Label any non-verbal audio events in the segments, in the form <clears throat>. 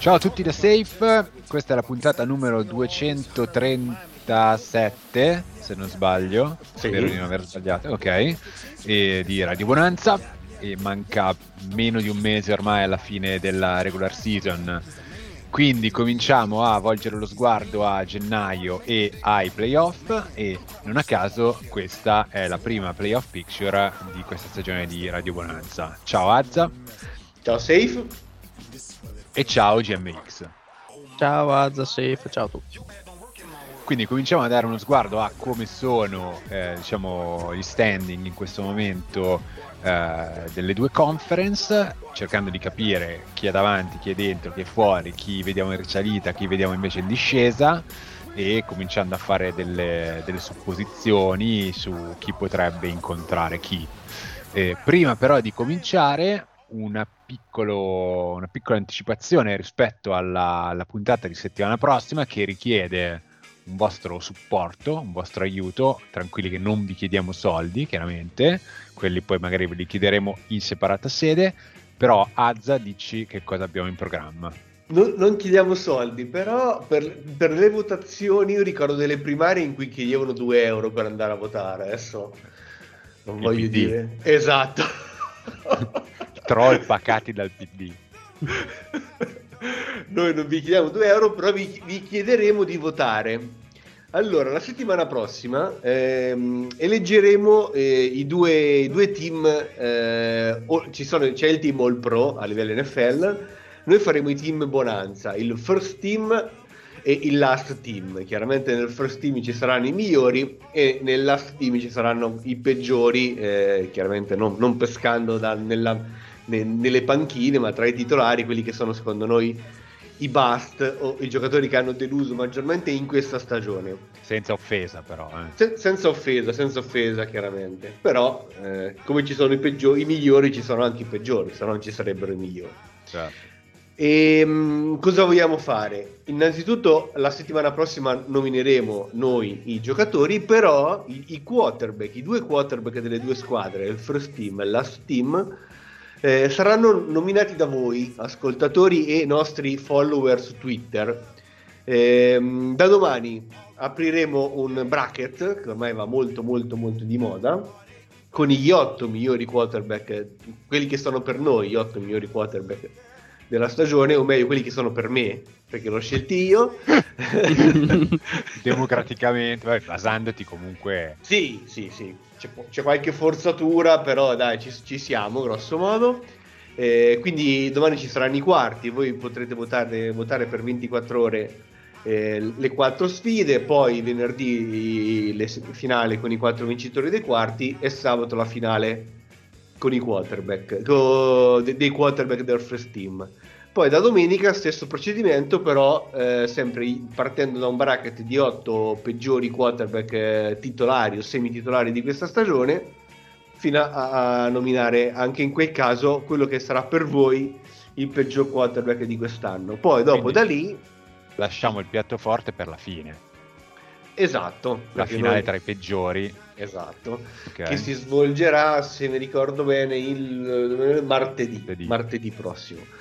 Ciao a tutti da Safe, questa è la puntata numero 237, se non sbaglio, sì. spero di non aver sbagliato, ok, e di Radio Bonanza, e manca meno di un mese ormai alla fine della regular season, quindi cominciamo a volgere lo sguardo a gennaio e ai playoff e non a caso questa è la prima playoff picture di questa stagione di Radio Bonanza. Ciao Azza. Ciao Safe e ciao GMX. Ciao Azza Safe, ciao a tutti. Quindi cominciamo a dare uno sguardo a come sono eh, diciamo, gli standing in questo momento eh, delle due conference, cercando di capire chi è davanti, chi è dentro, chi è fuori, chi vediamo in risalita, chi vediamo invece in discesa e cominciando a fare delle, delle supposizioni su chi potrebbe incontrare chi. Eh, prima però di cominciare una, piccolo, una piccola anticipazione rispetto alla, alla, puntata di settimana prossima che richiede un vostro supporto, un vostro aiuto, tranquilli che non vi chiediamo soldi, chiaramente, quelli poi magari ve li chiederemo in separata sede, però Azza dici che cosa abbiamo in programma. Non, non chiediamo soldi, però per, per, le votazioni io ricordo delle primarie in cui chiedevano 2 euro per andare a votare, adesso non Il voglio PD. dire. Esatto. <laughs> troll pacati dal PD. <laughs> Noi non vi chiediamo 2 euro, però vi, vi chiederemo di votare. Allora, la settimana prossima ehm, eleggeremo eh, i, due, i, due, team, eh, sono, c'è il team All Pro a livello NFL, noi faremo i team Bonanza, il first team e il last team. Chiaramente nel first team ci saranno i migliori e nel last team ci saranno i peggiori, eh, chiaramente non, non pescando da, nella ne, nelle panchine, ma tra i titolari quelli che sono secondo noi i bust o i giocatori che hanno deluso maggiormente in questa stagione. Senza offesa però. Eh. Se, senza offesa, senza offesa chiaramente. Però eh, come ci sono i, peggiori, i migliori ci sono anche i peggiori, se no non ci sarebbero i migliori. Certo. E, ehm, cosa vogliamo fare? Innanzitutto la settimana prossima nomineremo noi i giocatori, però i, i quarterback, i due quarterback delle due squadre, il first team e il last team, eh, saranno nominati da voi, ascoltatori e nostri follower su Twitter. Eh, da domani apriremo un bracket, che ormai va molto molto molto di moda, con gli otto migliori quarterback, quelli che sono per noi, gli otto migliori quarterback della stagione, o meglio quelli che sono per me, perché l'ho scelti io. <laughs> <laughs> Democraticamente, basandoti comunque... Sì, sì, sì c'è, c'è qualche forzatura, però dai, ci, ci siamo, grosso modo. Eh, quindi domani ci saranno i quarti, voi potrete votare, votare per 24 ore eh, le quattro sfide, poi venerdì le finale con i quattro vincitori dei quarti e sabato la finale con i quarterback, con, dei quarterback del first team. Poi da domenica stesso procedimento, però eh, sempre partendo da un bracket di 8 peggiori quarterback eh, titolari o semititolari di questa stagione, fino a, a, nominare anche in quel caso quello che sarà per voi il peggior quarterback di quest'anno. Poi dopo Quindi, da lì... Lasciamo il piatto forte per la fine. Esatto. La finale noi... tra i peggiori. Esatto. Okay. Che si svolgerà, se mi ricordo bene, il martedì, martedì. martedì prossimo.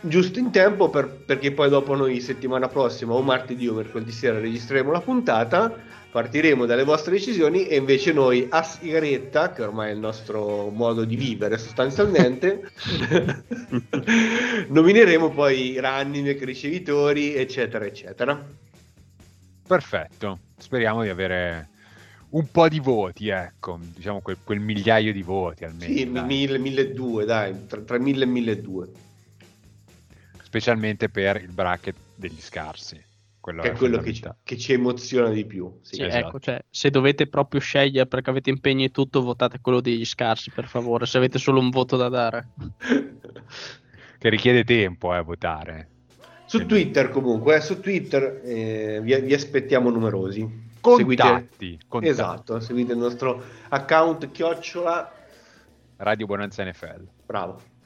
Giusto in tempo per, perché poi dopo noi settimana prossima o martedì o mercoledì sera registreremo la puntata, partiremo dalle vostre decisioni e invece noi a sigaretta, che ormai è il nostro modo di vivere sostanzialmente, <laughs> nomineremo poi i running ricevitori, eccetera, eccetera. Perfetto, speriamo di avere un po' di voti, ecco, diciamo quel, quel migliaio di voti almeno. Sì, 1000-1200, dai, tra, tra 1000 e 1200 specialmente per il bracket degli scarsi. Quello che è quello che ci, che ci, emoziona di più. Sì, sì esatto. ecco, cioè, se dovete proprio scegliere perché avete impegni e tutto, votate quello degli scarsi, per favore, se avete solo un voto da dare. <laughs> che richiede tempo a eh, votare. Su Quindi... Twitter comunque, eh, su Twitter eh, vi, vi, aspettiamo numerosi. Contatti, seguite... contatti. Esatto, seguite il nostro account chiocciola Radio Bonanza NFL. Bravo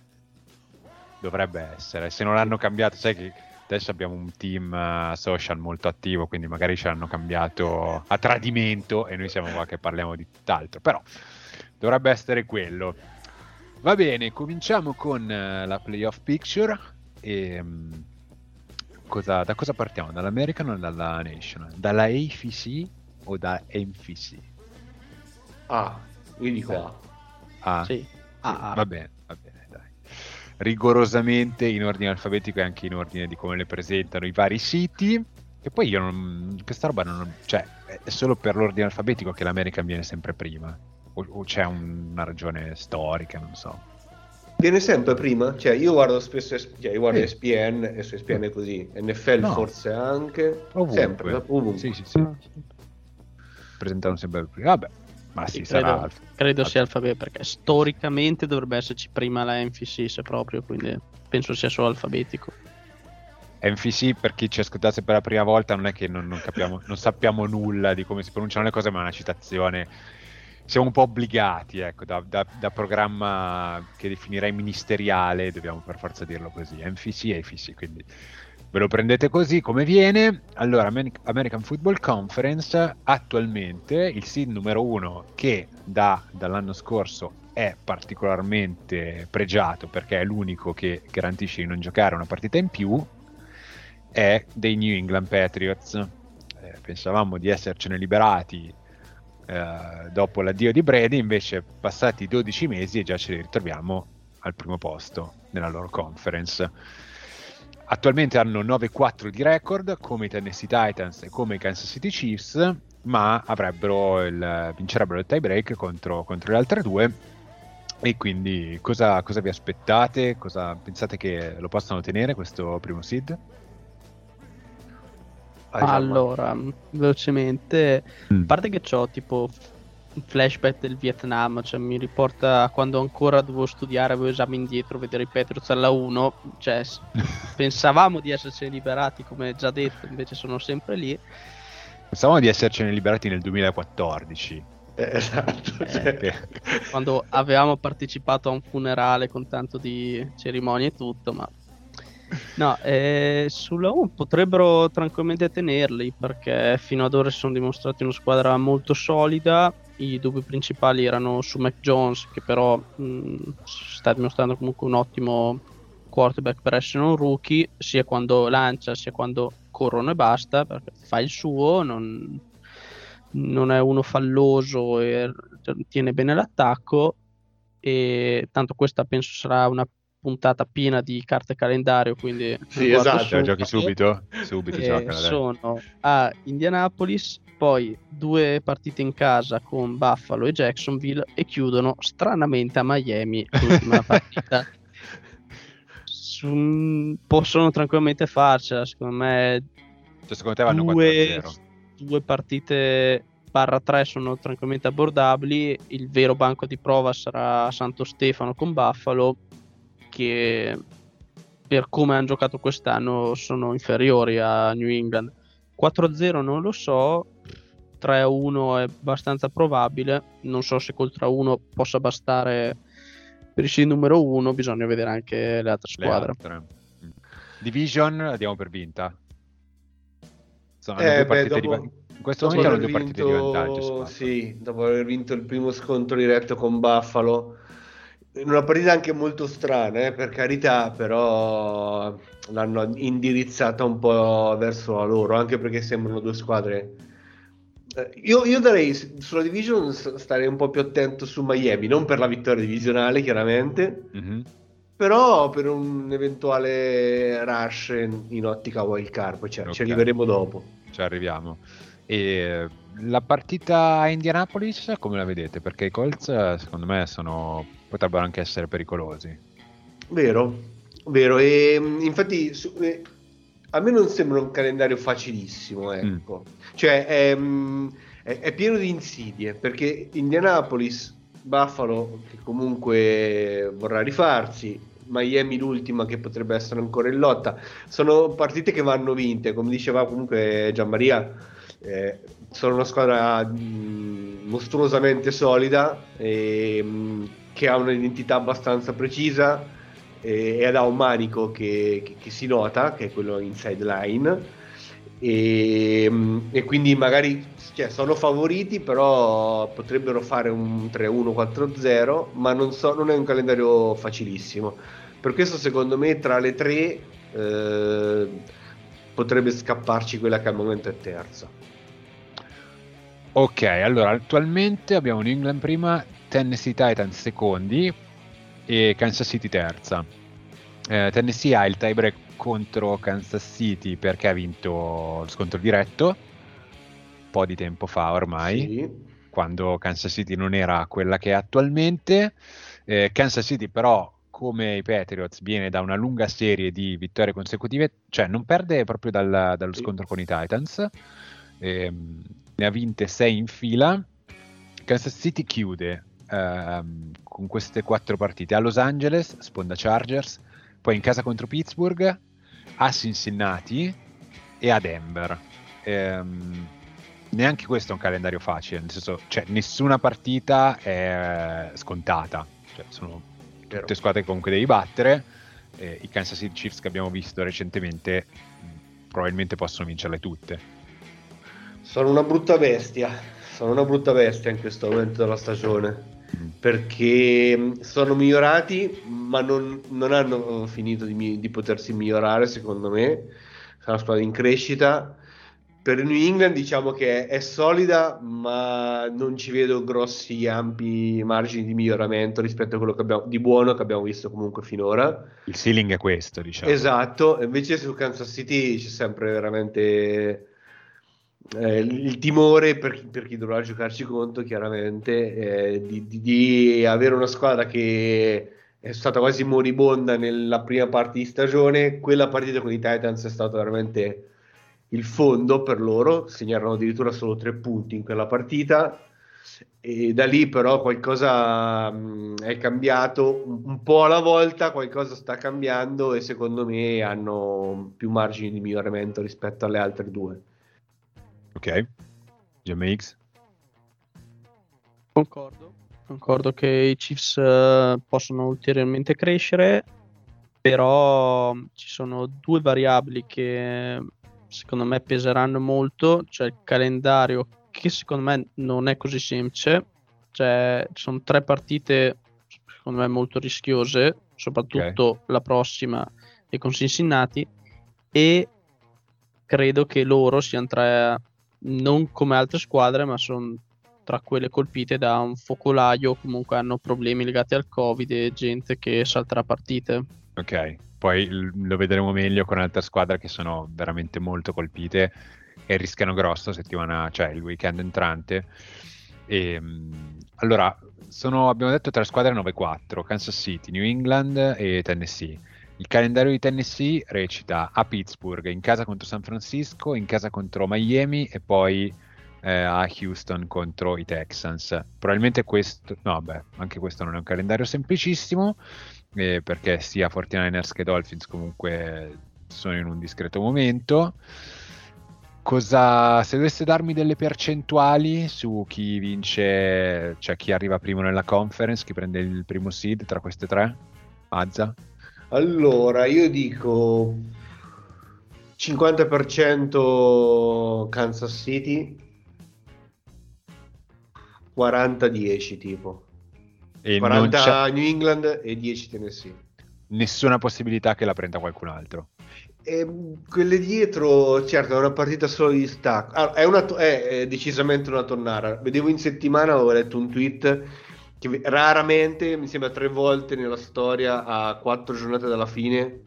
dovrebbe essere. Se non l'hanno cambiato, sai che adesso abbiamo un team uh, social molto attivo, quindi magari ci hanno cambiato a tradimento e noi siamo qua che parliamo di tutt'altro, però dovrebbe essere quello. Va bene, cominciamo con uh, la playoff picture e um, cosa, da cosa partiamo? Dall'American o dalla National? Dalla AFC o da MFC? Ah, io dico A. Ah, sì. Ah, va bene rigorosamente in ordine alfabetico e anche in ordine di come le presentano i vari siti. E poi io non, questa roba non, cioè, è solo per l'ordine alfabetico che l'American viene sempre prima. O, o c'è un, una ragione storica, non so. Viene sempre prima? Cioè, io guardo spesso cioè, io guardo sì. SPN e su SPN è così. NFL no. forse anche. Ovunque. Sempre, ovunque. Sì, sì, sì. Presentano sempre prima. Vabbè, ma sì, credo, sarà credo sia alfabeto perché storicamente dovrebbe esserci prima la MFC se proprio, quindi penso sia solo alfabetico. MFC per chi ci ascoltasse per la prima volta non è che non, non, capiamo, non sappiamo nulla di come si pronunciano le cose, ma è una citazione. Siamo un po' obbligati, ecco, da, da, da programma che definirei ministeriale, dobbiamo per forza dirlo così. MFC e FCC, quindi ve lo prendete così come viene. Allora, American Football Conference attualmente il seed numero uno che da, dall'anno scorso è particolarmente pregiato perché è l'unico che garantisce di non giocare una partita in più è dei New England Patriots. Eh, pensavamo di essercene liberati eh, dopo l'addio di Brady, invece passati 12 mesi e già ce li ritroviamo al primo posto nella loro conference Attualmente hanno 9-4 di record come i Tennessee Titans e come i Kansas City Chiefs, ma il, vincerebbero il tie break contro, contro, le altre due. E quindi cosa, cosa vi aspettate? Cosa pensate che lo possano ottenere questo primo seed? Allora, velocemente, mm. a parte che ho tipo flashback del Vietnam, cioè mi riporta a quando ancora dovevo studiare, avevo esami indietro, vedere i Patriots alla 1, cioè <laughs> pensavamo di essercene liberati come già detto, invece sono sempre lì. Pensavamo di essercene liberati nel 2014. Eh, esatto, eh, cioè. <laughs> quando avevamo partecipato a un funerale con tanto di cerimonie e tutto, ma No, eh, sulla 1 potrebbero tranquillamente tenerli perché fino ad ora si sono dimostrati una squadra molto solida i dubbi principali erano su Mac Jones, che però mh, sta dimostrando comunque un ottimo quarterback per essere un rookie, sia quando lancia sia quando corrono e basta, perché fa il suo, non, non è uno falloso e tiene bene l'attacco. E tanto questa penso sarà una puntata piena di carte calendario, quindi sì, esatto, su, giochi subito, subito sono a Indianapolis, poi due partite in casa con Buffalo e Jacksonville e chiudono stranamente a Miami l'ultima <laughs> partita. Su, possono tranquillamente farcela, secondo me. Cioè, secondo te vanno due, due partite barra 3 sono tranquillamente abbordabili. Il vero banco di prova sarà Santo Stefano con Buffalo che per come hanno giocato quest'anno sono inferiori a New England. 4-0 non lo so, 3-1 è abbastanza probabile, non so se col 3-1 possa bastare per il numero 1, bisogna vedere anche le altre squadre. Le altre. Division diamo per vinta. Sono eh, beh, dopo, di... In questo momento hanno due vinto, partite di vantaggio. Sì, dopo aver vinto il primo scontro diretto con Buffalo in una partita anche molto strana, eh, per carità, però l'hanno indirizzata un po' verso la loro, anche perché sembrano due squadre. Eh, io, io, darei sulla division starei un po' più attento su Miami, non per la vittoria divisionale, chiaramente, mm-hmm. però per un eventuale rush in, in ottica wild card, poi okay. ci arriveremo dopo. Ci arriviamo. E la partita a Indianapolis, come la vedete? Perché i Colts, secondo me, sono potrebbero anche essere pericolosi. Vero, vero. E infatti su, eh, a me non sembra un calendario facilissimo, mm. ecco. Mm. Cioè è, è, è, pieno di insidie, perché Indianapolis, Buffalo, che comunque vorrà rifarsi, Miami l'ultima che potrebbe essere ancora in lotta, sono partite che vanno vinte, come diceva comunque Gianmaria. Eh, sono una squadra mh, mostruosamente solida e mh, che ha un'identità abbastanza precisa e, ed ha un manico che, che, che, si nota, che è quello inside line. E, e quindi magari cioè, sono favoriti, però potrebbero fare un 3-1-4-0, ma non, so, non è un calendario facilissimo. Per questo, secondo me, tra le tre eh, potrebbe scapparci quella che al momento è terza. Ok, allora attualmente abbiamo New England prima, Tennessee Titans secondi e Kansas City terza. Eh, Tennessee ha il tiebreak contro Kansas City perché ha vinto lo scontro diretto un po' di tempo fa ormai, sì. quando Kansas City non era quella che è attualmente. Eh, Kansas City però come i Patriots viene da una lunga serie di vittorie consecutive, cioè non perde proprio dal, dallo scontro con i Titans, eh, ne ha vinte 6 in fila. Kansas City chiude ehm, con queste quattro partite a Los Angeles, sponda Chargers, poi in casa contro Pittsburgh, a Cincinnati e a Denver. Ehm, neanche questo è un calendario facile, nel senso, cioè, nessuna partita è scontata, cioè, sono tutte squadre che comunque devi battere. Eh, I Kansas City Chiefs che abbiamo visto recentemente probabilmente possono vincerle tutte. Sono una brutta bestia, sono una brutta bestia in questo momento della stagione perché sono migliorati ma non, non hanno finito di, di, potersi migliorare secondo me. È una squadra in crescita. Per New England diciamo che è, è solida ma non ci vedo grossi ampi margini di miglioramento rispetto a quello abbiamo, di buono che abbiamo visto comunque finora. Il ceiling è questo diciamo. Esatto. Invece su Kansas City c'è sempre veramente eh, il timore per, per, chi dovrà giocarci conto chiaramente eh, di, di, di, avere una squadra che è stata quasi moribonda nella prima parte di stagione quella partita con i Titans è stata veramente il fondo per loro. Segnarono addirittura solo tre punti in quella partita. E da lì però qualcosa mh, è cambiato. Un po' alla volta qualcosa sta cambiando e secondo me hanno più margini di miglioramento rispetto alle altre due Ok. GMX? Concordo. Concordo che i Chiefs uh, possono ulteriormente crescere, però ci sono due variabili che secondo me peseranno molto, cioè il calendario che secondo me non è così semplice, cioè ci sono tre partite secondo me molto rischiose, soprattutto okay. la prossima e con Cincinnati e credo che loro siano tra non come altre squadre, ma sono tra quelle colpite da un focolaio, comunque hanno problemi legati al Covid e gente che salterà partite. Ok, poi lo vedremo meglio con altre squadre che sono veramente molto colpite e rischiano grosso settimana, cioè il weekend entrante. E, ehm, allora, sono, abbiamo detto tre squadre 9-4, Kansas City, New England e Tennessee. Il calendario di Tennessee recita a Pittsburgh, in casa contro San Francisco, in casa contro Miami e poi eh, a Houston contro i Texans. Probabilmente questo, no, beh, anche questo non è un calendario semplicissimo eh, perché sia 49ers che Dolphins comunque sono in un discreto momento. Cosa, se dovesse darmi delle percentuali su chi vince, cioè chi arriva primo nella conference, chi prende il primo seed tra queste tre? Mazza? Allora, io dico 50% Kansas City, 40-10 tipo. E 40 New England e 10 Tennessee. Nessuna possibilità che la prenda qualcun altro. E quelle dietro, certo, è una partita solo di stacco. Allora, è, una, è, è, decisamente una tonnara. Vedevo in settimana, avevo letto un tweet che raramente, mi sembra tre volte nella storia, a quattro giornate dalla fine,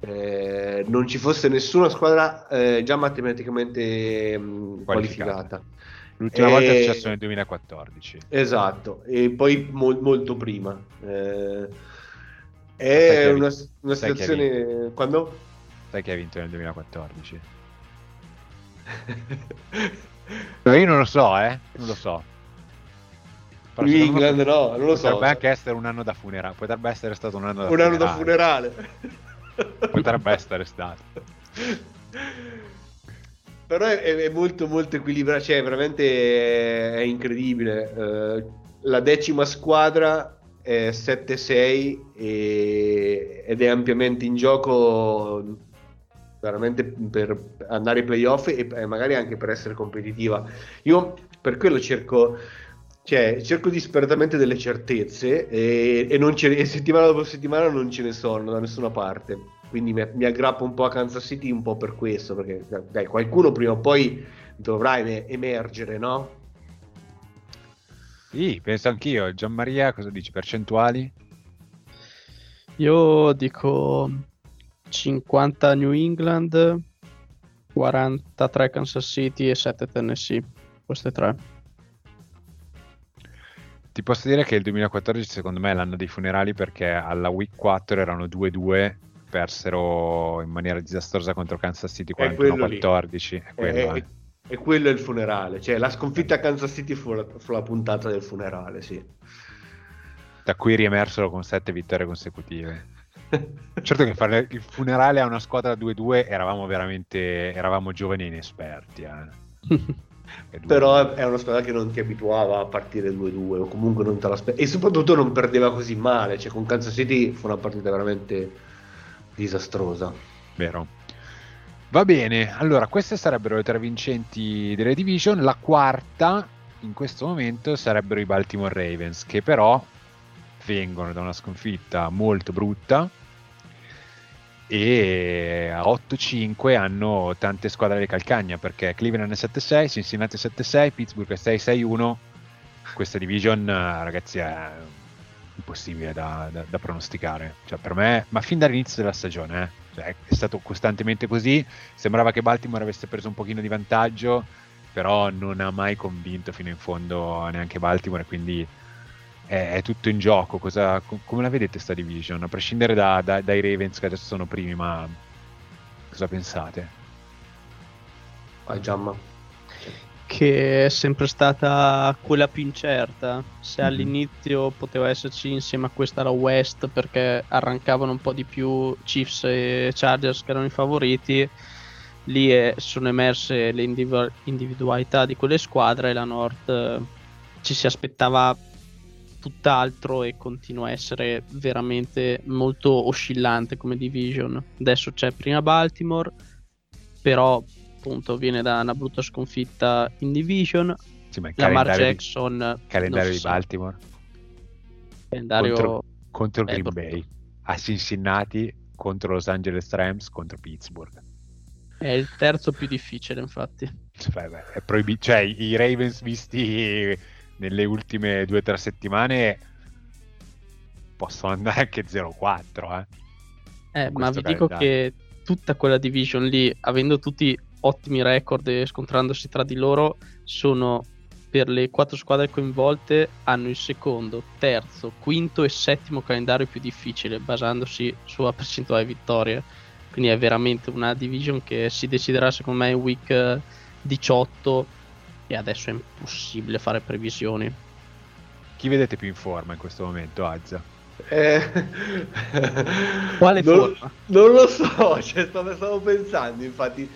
eh, non ci fosse nessuna squadra eh, già matematicamente mh, mm, qualificata. qualificata. L'ultima e... volta è successo nel 2014. Esatto, e poi mo- molto prima. Eh, è una, una situazione... Quando? Sai chi ha vinto nel 2014? <laughs> no, io non lo so, eh. Non lo so. England no, non lo so. Potrebbe anche cioè. essere un anno da funerale. Potrebbe essere stato un anno da un funerale. Un anno da funerale. Potrebbe essere stato. Però è, è, molto molto equilibrato, cioè veramente è, incredibile. Uh, la decima squadra è 7-6 e, ed è ampiamente in gioco veramente per andare ai playoff e, e magari anche per essere competitiva. Io per quello cerco cioè, cerco disperatamente delle certezze e, e, e, settimana dopo settimana non ce ne sono da nessuna parte. Quindi mi, mi, aggrappo un po' a Kansas City un po' per questo, perché dai, qualcuno prima o poi dovrà emergere, no? Sì, penso anch'io. Gian Maria, cosa dici? Percentuali? Io dico 50 New England, 43 Kansas City e 7 Tennessee. Queste tre. Ti posso dire che il 2014 secondo me è l'anno dei funerali perché alla week 4 erano 2-2, persero in maniera disastrosa contro Kansas City 41-14. È, quello, è, è, quello è il funerale, cioè la sconfitta a Kansas City fu la, fu la puntata del funerale, sì. Da cui riemersero con 7 vittorie consecutive. <laughs> certo che fare il funerale a una squadra 2-2 eravamo veramente eravamo giovani e inesperti. Eh. <laughs> Però è una squadra che non ti abituava a partire 2-2 o comunque non te l'aspettavi e soprattutto non perdeva così male, cioè con Kansas City fu una partita veramente disastrosa. Vero. Va bene, allora queste sarebbero le tre vincenti delle division, la quarta in questo momento sarebbero i Baltimore Ravens che però vengono da una sconfitta molto brutta e a 8-5 hanno tante squadre di calcagna perché Cleveland è 7-6, Cincinnati è 7-6, Pittsburgh è 6-6-1 questa division ragazzi è impossibile da, da, da, pronosticare. Cioè per me, ma fin dall'inizio della stagione eh, cioè, è stato costantemente così. Sembrava che Baltimore avesse preso un pochino di vantaggio però non ha mai convinto fino in fondo neanche Baltimore quindi è, è tutto in gioco. Cosa, come la vedete sta division? A prescindere da, da, dai Ravens che adesso sono primi, ma cosa pensate? Vai Giamma. Che è sempre stata quella più incerta. Se mm-hmm. all'inizio poteva esserci insieme a questa la West perché arrancavano un po' di più Chiefs e Chargers che erano i favoriti, lì è, sono emerse le individu- individualità di quelle squadre e la North eh, ci si aspettava tutt'altro e continua a essere veramente molto oscillante come division. Adesso c'è prima Baltimore, però appunto viene da una brutta sconfitta in division. Sì, ma Lamar Jackson di, calendario di Baltimore calendario contro, contro Green Bay a Cincinnati contro Los Angeles Rams contro Pittsburgh. È il terzo più difficile, infatti. Cioè, beh, è proibito. Cioè, i Ravens visti nelle ultime due o tre settimane possono andare anche 0-4. Eh, eh ma vi dico che tutta quella division lì, avendo tutti ottimi record e scontrandosi tra di loro, sono per le quattro squadre coinvolte hanno il secondo, terzo, quinto e settimo calendario più difficile, basandosi sulla percentuale vittorie. Quindi è veramente una division che si deciderà secondo me in week 18 e adesso è impossibile fare previsioni. Chi vedete più in forma in questo momento, Azza? Eh... <laughs> Quale non, forma? Non lo so, <laughs> cioè, stavo, stavo, pensando, infatti.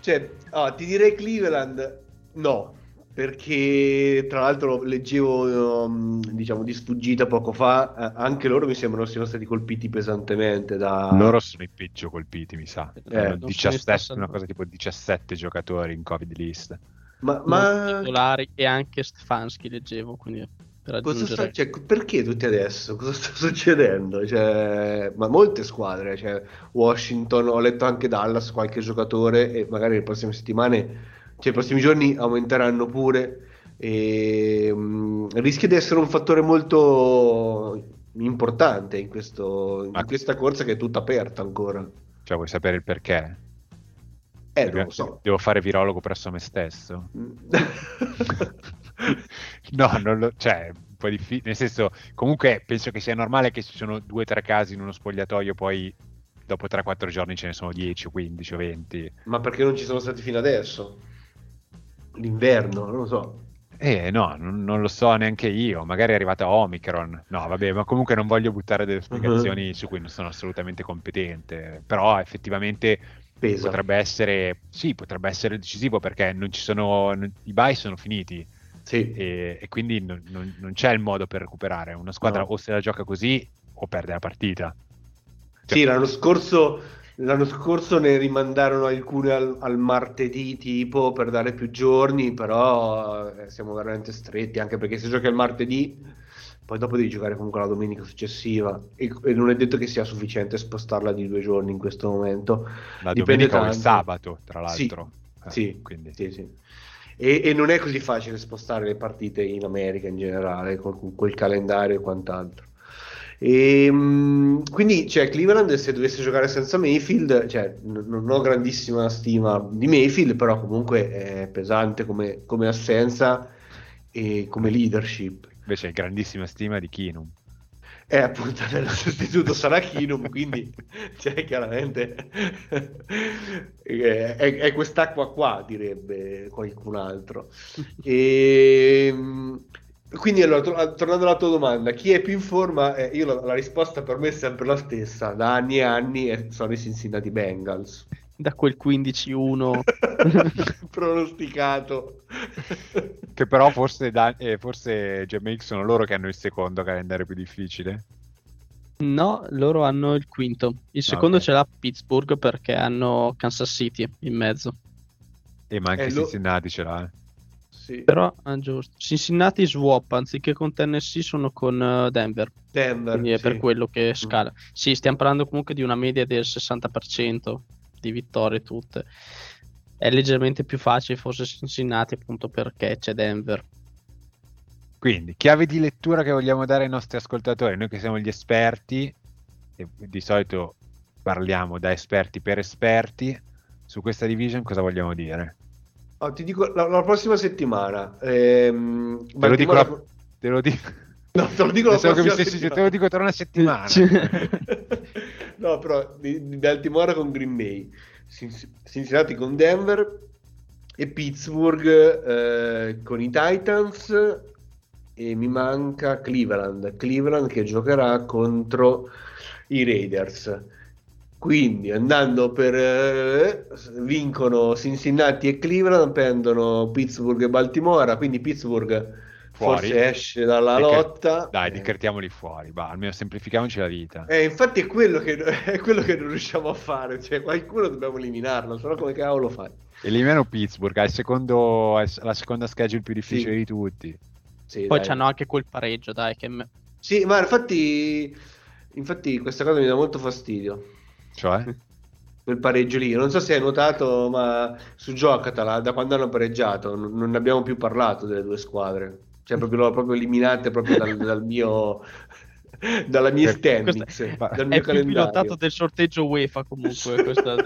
Cioè, oh, ti direi Cleveland, no, perché tra l'altro leggevo, um, diciamo, di sfuggita poco fa, eh, anche loro mi sembrano siano stati colpiti pesantemente da... Loro sono i peggio colpiti, mi sa. Eh, 17, una cosa tipo 17 giocatori in Covid list. Ma, ma... titolari e anche Stefanski leggevo, quindi per aggiungere. Sta, cioè, perché tutti adesso? Cosa sta succedendo? Cioè, ma molte squadre, cioè, Washington, ho letto anche Dallas, qualche giocatore e magari le prossime settimane, cioè i prossimi giorni aumenteranno pure e mh, rischia di essere un fattore molto importante in, questo, in questa corsa che è tutta aperta ancora. Cioè, vuoi sapere il perché? Eh, non lo so. Devo fare virologo presso me stesso? <laughs> no, non lo, cioè, un po' difficile. Nel senso, comunque penso che sia normale che ci sono due o tre casi in uno spogliatoio, poi dopo 3-4 giorni ce ne sono 10, 15 o 20. Ma perché non ci sono stati fino adesso? L'inverno, non lo so. Eh no, non, non, lo so neanche io, magari è arrivata Omicron. No, vabbè, ma comunque non voglio buttare delle <laughs> spiegazioni uh-huh. su cui non sono assolutamente competente, però effettivamente Pesa. potrebbe essere sì, potrebbe essere decisivo perché non ci sono non, i buy sono finiti. Sì. E, e quindi non, non, c'è il modo per recuperare. Una squadra no. o se la gioca così o perde la partita. Cioè, sì, l'anno scorso L'anno scorso ne rimandarono alcune al, al, martedì tipo per dare più giorni, però eh, siamo veramente stretti, anche perché se giochi il martedì, poi dopo devi giocare comunque la domenica successiva e, e, non è detto che sia sufficiente spostarla di due giorni in questo momento. La Dipende domenica tanto. o il sabato, tra l'altro. Sì, eh, sì, sì, sì. E, e, non è così facile spostare le partite in America in generale, con, con quel calendario e quant'altro. E, ehm, quindi, cioè, Cleveland, se dovesse giocare senza Mayfield, cioè, n- non ho grandissima stima di Mayfield, però comunque è pesante come, come assenza e come leadership. Invece, è grandissima stima di Keenum. Eh, appunto, nel sostituto sarà Keenum, quindi <laughs> cioè, chiaramente è, è, è, quest'acqua qua, direbbe qualcun altro. E, ehm, quindi allora, to- tornando alla tua domanda, chi è più in forma? Eh, io la-, la, risposta per me è sempre la stessa, da anni e anni e sono i Cincinnati Bengals. Da quel 15-1 <laughs> pronosticato. che però forse, da- eh, forse GMX sono loro che hanno il secondo calendario più difficile. No, loro hanno il quinto. Il secondo okay. ce l'ha Pittsburgh perché hanno Kansas City in mezzo. E ma anche eh, Cincinnati lo... ce l'ha. Eh. Sì. Però, ah, giusto. Cincinnati swap, anziché con Tennessee sono con uh, Denver. Denver. Quindi è sì. per quello che scala. Mm. Sì, stiamo parlando comunque di una media del 60% di vittorie tutte. È leggermente più facile forse Cincinnati appunto perché c'è Denver. Quindi, chiave di lettura che vogliamo dare ai nostri ascoltatori, noi che siamo gli esperti, e di solito parliamo da esperti per esperti, su questa division cosa vogliamo dire? Oh, ti dico la, la prossima settimana. Ehm, te, lo dico la, te lo dico. <laughs> No, te lo dico la che settimana. Te lo dico tra una settimana. <laughs> no, però di, di Baltimora con Green Bay, Cincinnati con Denver e Pittsburgh eh, con i Titans e mi manca Cleveland. Cleveland che giocherà contro i Raiders. Quindi andando per eh, vincono Cincinnati e Cleveland, prendono Pittsburgh e Baltimora, quindi Pittsburgh fuori. forse esce dalla Decre- lotta. Dai, eh. decretiamoli fuori, va, almeno semplifichiamoci la vita. Eh, infatti è quello, che, <laughs> è quello che non riusciamo a fare, cioè qualcuno dobbiamo eliminarlo, no come cavolo fai? Elimino Pittsburgh, ha secondo, la seconda schedule più difficile sì. di tutti. Sì, Poi c'hanno anche quel pareggio, dai, che... Sì, ma infatti, infatti questa cosa mi dà molto fastidio. Cioè? <laughs> Quel pareggio lì. Non so se hai notato, ma su Giocatala, da quando hanno pareggiato, non, non abbiamo più parlato delle due squadre. Cioè, proprio, proprio eliminate proprio dal, dal mio <laughs> dalla mia standings, è, dal mio è calendario. più pilotato del sorteggio UEFA comunque questa... <laughs>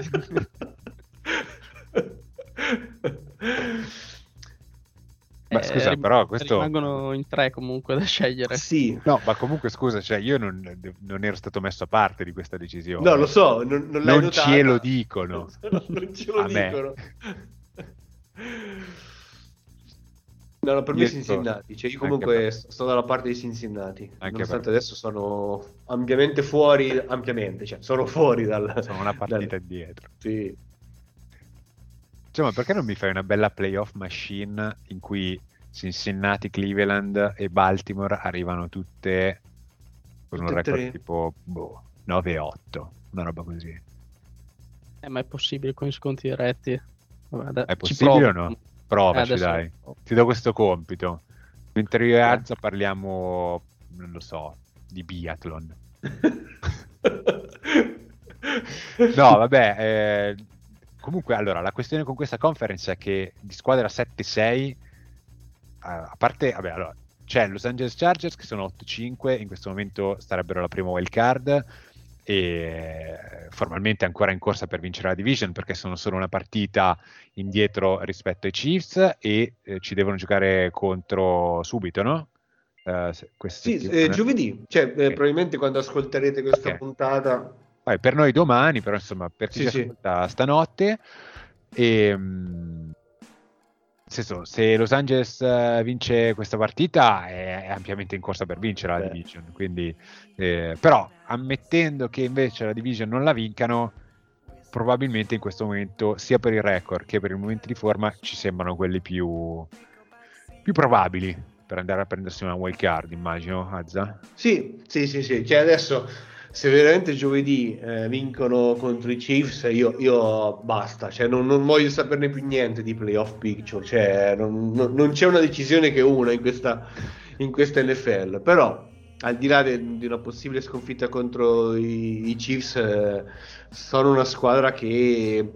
Ma eh, scusa, però questo... Rimangono in tre comunque da scegliere. Sì. No, ma comunque scusa, cioè io non, non ero stato messo a parte di questa decisione. No, lo so, non, non, non ce lo dicono. <laughs> non ce lo a dicono. No, no, per io me Cincinnati, cioè io comunque sto, sto dalla parte di Cincinnati, anche nonostante per... adesso sono ampiamente fuori, ampiamente, cioè sono fuori dal... Sono una partita dal... indietro. Sì. Cioè, ma perché non mi fai una bella playoff machine in cui Cincinnati, Cleveland e Baltimore arrivano tutte con un record tre. tipo boh, 9-8, una roba così. Eh, ma è possibile con i sconti diretti? Vabbè, è possibile o no? Provaci, eh, dai. Ti do questo compito. Mentre io e Azza parliamo, non lo so, di biathlon. <laughs> no, vabbè, eh, comunque allora la questione con questa conference è che di squadra 7-6, eh, a parte, vabbè, allora, c'è Los Angeles Chargers che sono 8-5, in questo momento starebbero la prima wild card e formalmente ancora in corsa per vincere la division perché sono solo una partita indietro rispetto ai Chiefs e eh, ci devono giocare contro subito, no? Uh, sì, eh, giovedì, cioè okay. probabilmente quando ascolterete questa okay. puntata. Vai, per noi domani, però insomma per chi sì, si ascolta stanotte. E, mh, senso, se Los Angeles uh, vince questa partita è, è, ampiamente in corsa per vincere la Beh. division. Quindi, eh, però, ammettendo che invece la division non la vincano, probabilmente in questo momento, sia per il record che per il momento di forma, ci sembrano quelli più, più probabili per andare a prendersi una wild card, immagino, Azza. Sì, sì, sì, sì. Cioè adesso se veramente giovedì eh, vincono contro i Chiefs, io, io basta, cioè, non, non, voglio saperne più niente di playoff picture, cioè, non, non, non, c'è una decisione che una in questa, in questa NFL, però al di là de, di una possibile sconfitta contro i, i Chiefs, eh, sono una squadra che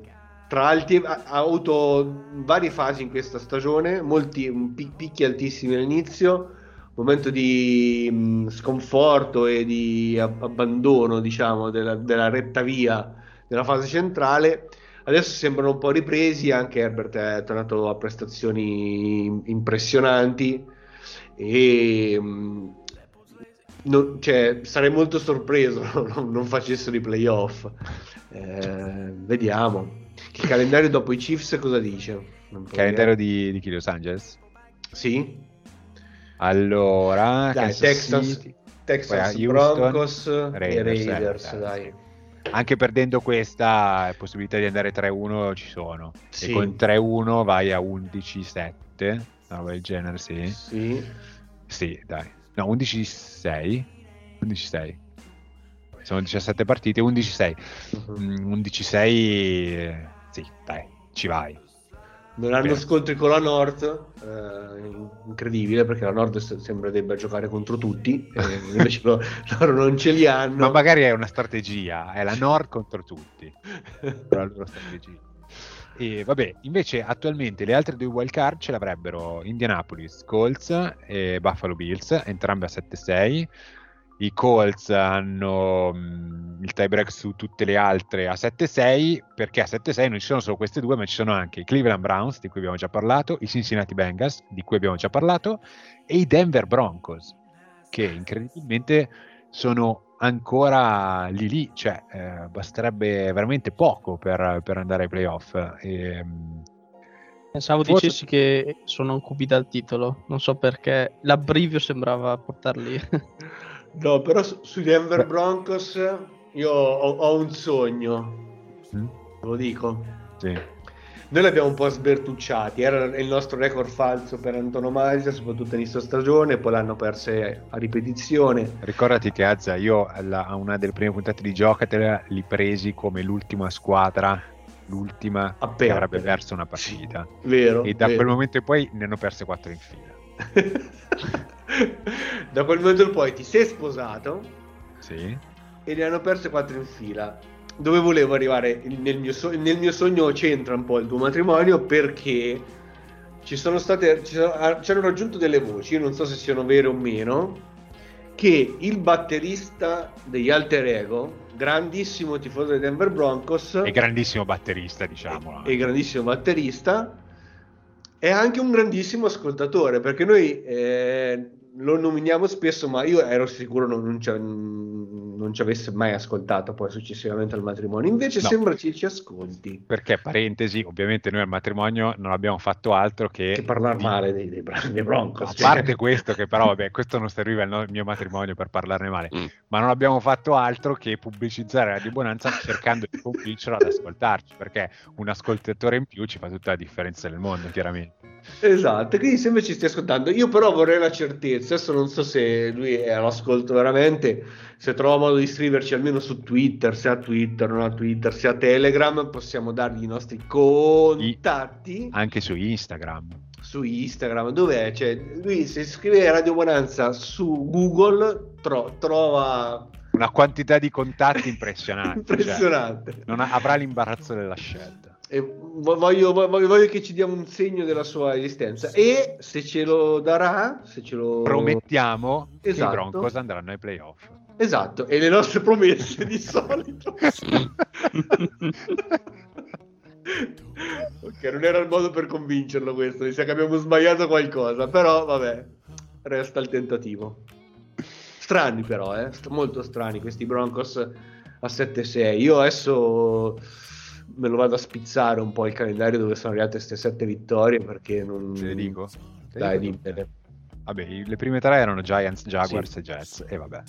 tra alti ha avuto varie fasi in questa stagione, molti picchi altissimi all'inizio, momento di mh, sconforto e di abbandono, diciamo, della, della, retta via della fase centrale. Adesso sembrano un po' ripresi, anche Herbert è tornato a prestazioni impressionanti e mh, non, cioè, sarei molto sorpreso <laughs> non, non facessero i playoff. Eh, vediamo. Il calendario dopo i Chiefs cosa dice? Il calendario di, di chi Los Angeles? Sì. Allora, dai, Texas, Texas Broncos Raiders, e Raiders, eh, dai. Anche perdendo questa, possibilità di andare 3-1 ci sono. Sì. E con 3-1 vai a 11-7, una roba del genere, sì. Sì. Sì, dai. No, 11-6. 11-6. Sono 17 partite, 11-6. Uh-huh. Mm, 11-6, sì, dai, ci vai non hanno scontri con la Nord, eh, incredibile perché la Nord sembra debba giocare contro tutti, eh, <laughs> invece loro, loro, non ce li hanno. Ma magari è una strategia, è la Nord contro tutti, <laughs> la loro strategia. E vabbè, invece attualmente le altre due wild card ce l'avrebbero Indianapolis, Colts e Buffalo Bills, entrambe a 7-6 i Colts hanno mh, mm, il tiebreak su tutte le altre a 7-6 perché a 7-6 non ci sono solo queste due ma ci sono anche i Cleveland Browns di cui abbiamo già parlato i Cincinnati Bengals di cui abbiamo già parlato e i Denver Broncos che incredibilmente sono ancora lì lì cioè eh, basterebbe veramente poco per, per andare ai playoff e, mm, Pensavo Forse... dicessi che sono un QB dal titolo, non so perché l'abbrivio sembrava portarli. <laughs> No, però su, sui Denver Broncos io ho, ho un sogno, mm? lo dico. Sì. Noi l'abbiamo un po' sbertucciati, era il nostro record falso per antonomasia, soprattutto inizio stagione, poi l'hanno perse a ripetizione. Ricordati che Azza, io alla, a una delle prime puntate di Giocatela li presi come l'ultima squadra, l'ultima Appena. che avrebbe perso una partita. Vero. E da vero. quel momento in poi ne hanno perse quattro in fila. <laughs> <laughs> da quel momento in poi ti sei sposato sì. e ne hanno perse quattro in fila. Dove volevo arrivare nel mio, so- nel mio sogno c'entra un po' il tuo matrimonio perché ci sono state ci, sono, ah, ci hanno raggiunto delle voci, io non so se siano vere o meno, che il batterista degli Alter Ego, grandissimo tifoso dei Denver Broncos e grandissimo batterista, diciamo. E grandissimo batterista è anche un grandissimo ascoltatore perché noi eh, lo nominiamo spesso, ma io ero sicuro non, non, non ci avesse mai ascoltato poi successivamente al matrimonio. Invece no. sembra ci, ci ascolti. Perché, parentesi, ovviamente noi al matrimonio non abbiamo fatto altro che... Che parlare di... male dei, dei, dei Broncos. A cioè. parte questo, che però, vabbè, questo non serviva al mio matrimonio per parlarne male, mm. ma non abbiamo fatto altro che pubblicizzare la di Bonanza cercando di convincerlo ad ascoltarci, perché un ascoltatore in più ci fa tutta la differenza nel mondo, chiaramente. Esatto, quindi sembra ci stia ascoltando. Io però vorrei la certezza, adesso non so se lui è all'ascolto veramente, se trova modo di iscriverci almeno su Twitter, se ha Twitter, non ha Twitter, se ha Telegram, possiamo dargli i nostri contatti. Anche su Instagram. su Instagram, dov'è? Cioè, lui se scrive Radio Bonanza su Google tro- trova una quantità di contatti impressionante. Cioè, impressionante. Cioè, non ha, avrà l'imbarazzo della scelta. E voglio, voglio, voglio, che ci diamo un segno della sua esistenza e se ce lo darà, se ce lo promettiamo esatto. i. Broncos andranno ai playoff. Esatto, e le nostre promesse di solito. <laughs> ok, non era il modo per convincerlo questo, mi sa che abbiamo sbagliato qualcosa, però vabbè, resta il tentativo. Strani però, eh? molto strani questi Broncos a 7-6. Io adesso me lo vado a spizzare un po' il calendario dove sono arrivate queste 7 vittorie perché non... Te le dico? Te Dai, dimmene. Vabbè, le prime tre erano Giants, Jaguars sì. e Jets, e vabbè.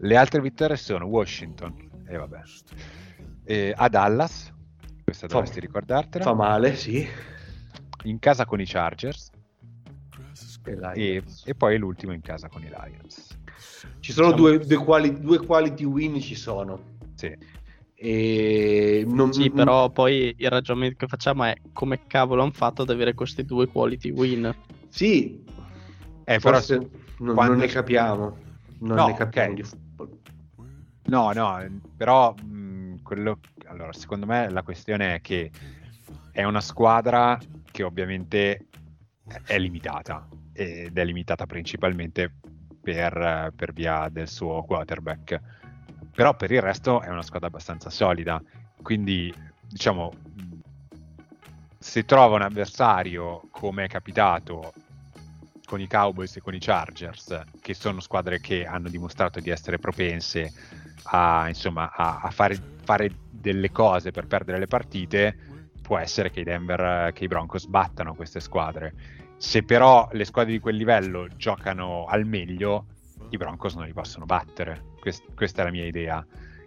Le altre vittorie sono Washington, e vabbè. E a Dallas, questa dovresti fa, ricordartela. Fa male, sì. In casa con i Chargers. E, e, e poi l'ultimo in casa con i Lions. Ci sono diciamo... due, due, quali, due quality win, ci sono. Sì. E non... Sì, però poi il ragionamento che facciamo è come cavolo hanno fatto ad avere questi due quality win. Sì, eh, forse però, non, quando... non, ne capiamo. Non no, ne capiamo okay. No, no, però mh, quello... Allora, secondo me la questione è che è una squadra che ovviamente è limitata ed è limitata principalmente per, per via del suo quarterback. Però per il resto è una squadra abbastanza solida. Quindi, diciamo, se trova un avversario come è capitato con i Cowboys e con i Chargers, che sono squadre che hanno dimostrato di essere propense a, insomma, a, a fare, fare, delle cose per perdere le partite, può essere che i Denver, che i Broncos battano queste squadre. Se però le squadre di quel livello giocano al meglio, i Broncos non li possono battere. Quest- questa è la mia idea.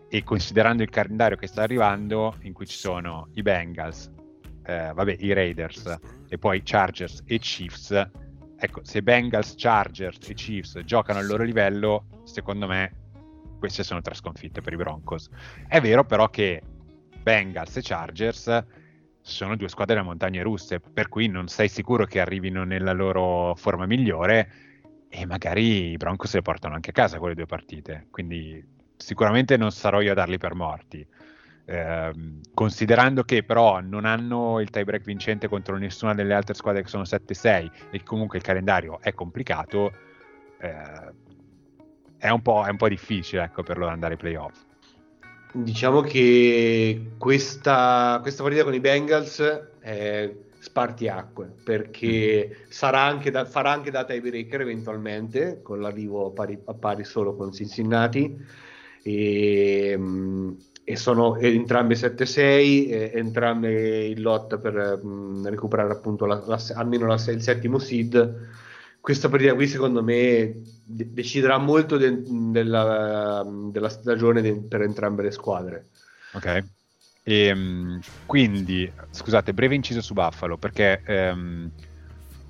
E considerando il calendario che sta arrivando, in cui ci sono i Bengals, eh, vabbè, i Raiders e poi Chargers e Chiefs, ecco, se Bengals, Chargers e Chiefs giocano al loro livello, secondo me queste sono tre sconfitte per i Broncos. È vero però che Bengals e Chargers sono due squadre da montagne russe, per cui non sei sicuro che arrivino nella loro forma migliore e magari i Broncos le portano anche a casa quelle due partite. Quindi sicuramente non sarò io a darli per morti. Eh, considerando che però non hanno il tie break vincente contro nessuna delle altre squadre che sono 7-6 e comunque il calendario è complicato, eh, è, un è, un po', difficile ecco, per loro andare ai playoff. Diciamo che questa, questa partita con i Bengals è spartiacque perché mm. sarà anche da, farà anche da tiebreaker eventualmente con l'arrivo a pari, a pari solo con Cincinnati e, mm, e sono entrambe 7-6 entrambe in lotta per mh, mm, recuperare appunto la, la, almeno la, il settimo seed questa partita qui secondo me de- deciderà molto de- della, della, stagione de- per entrambe le squadre. Ok. E, ehm, quindi scusate breve inciso su Buffalo perché um,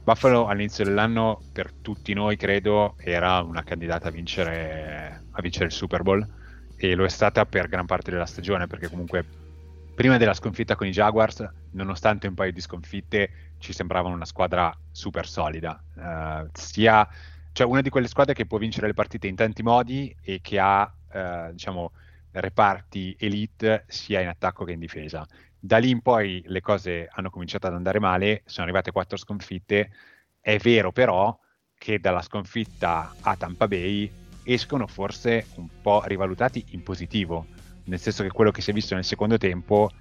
Buffalo all'inizio dell'anno per tutti noi credo era una candidata a vincere, a vincere il Super Bowl e lo è stata per gran parte della stagione perché comunque prima della sconfitta con i Jaguars, nonostante un paio di sconfitte, ci sembravano una squadra super solida, uh, sia cioè una di quelle squadre che può vincere le partite in tanti modi e che ha uh, diciamo reparti elite sia in attacco che in difesa. Da lì in poi le cose hanno cominciato ad andare male, sono arrivate quattro sconfitte. È vero però che dalla sconfitta a Tampa Bay escono forse un po' rivalutati in positivo, nel senso che quello che si è visto nel secondo tempo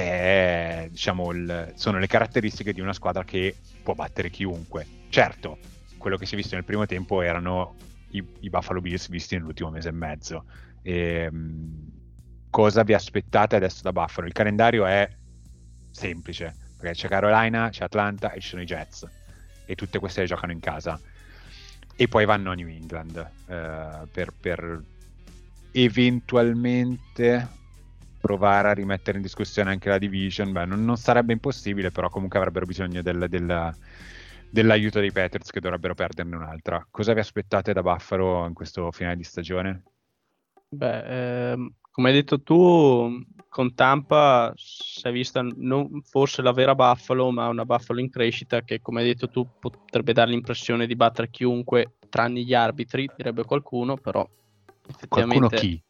è, diciamo, il, sono le caratteristiche di una squadra che può battere chiunque. Certo, quello che si è visto nel primo tempo erano i, i Buffalo Bills visti nell'ultimo mese e mezzo. E, ehm, cosa vi aspettate adesso da Buffalo? Il calendario è semplice, perché c'è Carolina, c'è Atlanta e ci sono i Jets, e tutte queste le giocano in casa e poi vanno a New England eh, per, per, eventualmente provare a rimettere in discussione anche la division. Beh, non, non sarebbe impossibile, però comunque avrebbero bisogno del, del, dell'aiuto dei Patriots che dovrebbero perderne un'altra. Cosa vi aspettate da Buffalo in questo finale di stagione? Beh, ehm, come hai detto tu, con Tampa si è vista non forse la vera Buffalo, ma una Buffalo in crescita che, come hai detto tu, potrebbe dare l'impressione di battere chiunque, tranne gli arbitri, direbbe qualcuno, però effettivamente... Qualcuno chi?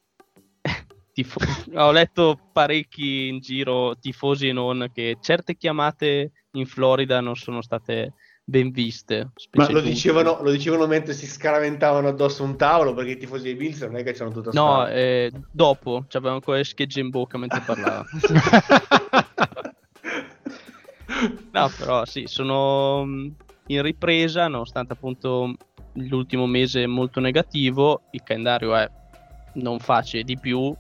Tifo- ho letto parecchi in giro, tifosi e non, che certe chiamate in Florida non sono state ben viste. Ma lo dicevano, lo dicevano, mentre si scaraventavano addosso un tavolo perché i tifosi dei Bills non è che c'erano tutta No, eh, dopo, avevano ancora le schegge in bocca mentre parlava. <laughs> no, però sì, sono mm, in ripresa, nonostante appunto l'ultimo mese molto negativo, il calendario è non facile di più,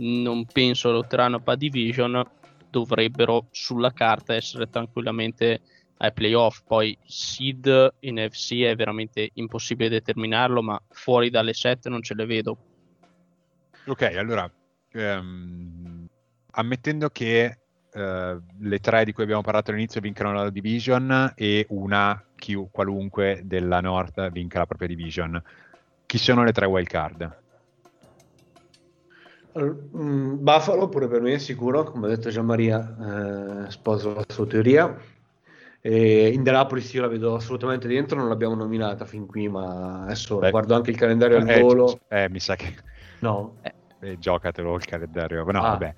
non penso lotteranno a Division, dovrebbero sulla carta essere tranquillamente ai playoff. Poi seed in FC è veramente impossibile determinarlo, ma fuori dalle 7 non ce le vedo. Ok, allora, um, ammettendo che uh, le tre di cui abbiamo parlato all'inizio vincano la division e una Q qualunque della North vinca la propria division, chi sono le tre wild card? Mm, Buffalo pure per me è sicuro, come ha detto Gianmaria, eh, sposo la sua teoria. E Indianapolis io la vedo assolutamente dentro, non l'abbiamo nominata fin qui, ma adesso Beh, guardo anche il calendario al eh, volo. Eh, mi sa che... No. Eh, eh giocatelo il calendario. No, ah. vabbè.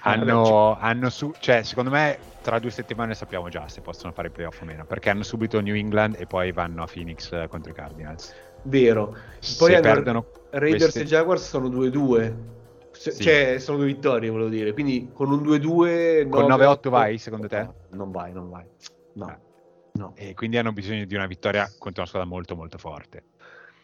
Ah, hanno, hanno su... Cioè, secondo me tra due settimane sappiamo già se possono fare i playoff o meno, perché hanno subito New England e poi vanno a Phoenix eh, contro i Cardinals. Vero. Poi se perdono Raiders queste... e Jaguars sono 2-2 sì. Cioè, sono due vittorie, volevo dire. Quindi con un 2-2. Con 9-8 vai, secondo te? non vai, non vai. No. Eh. no. E quindi hanno bisogno di una vittoria contro una squadra molto, molto forte.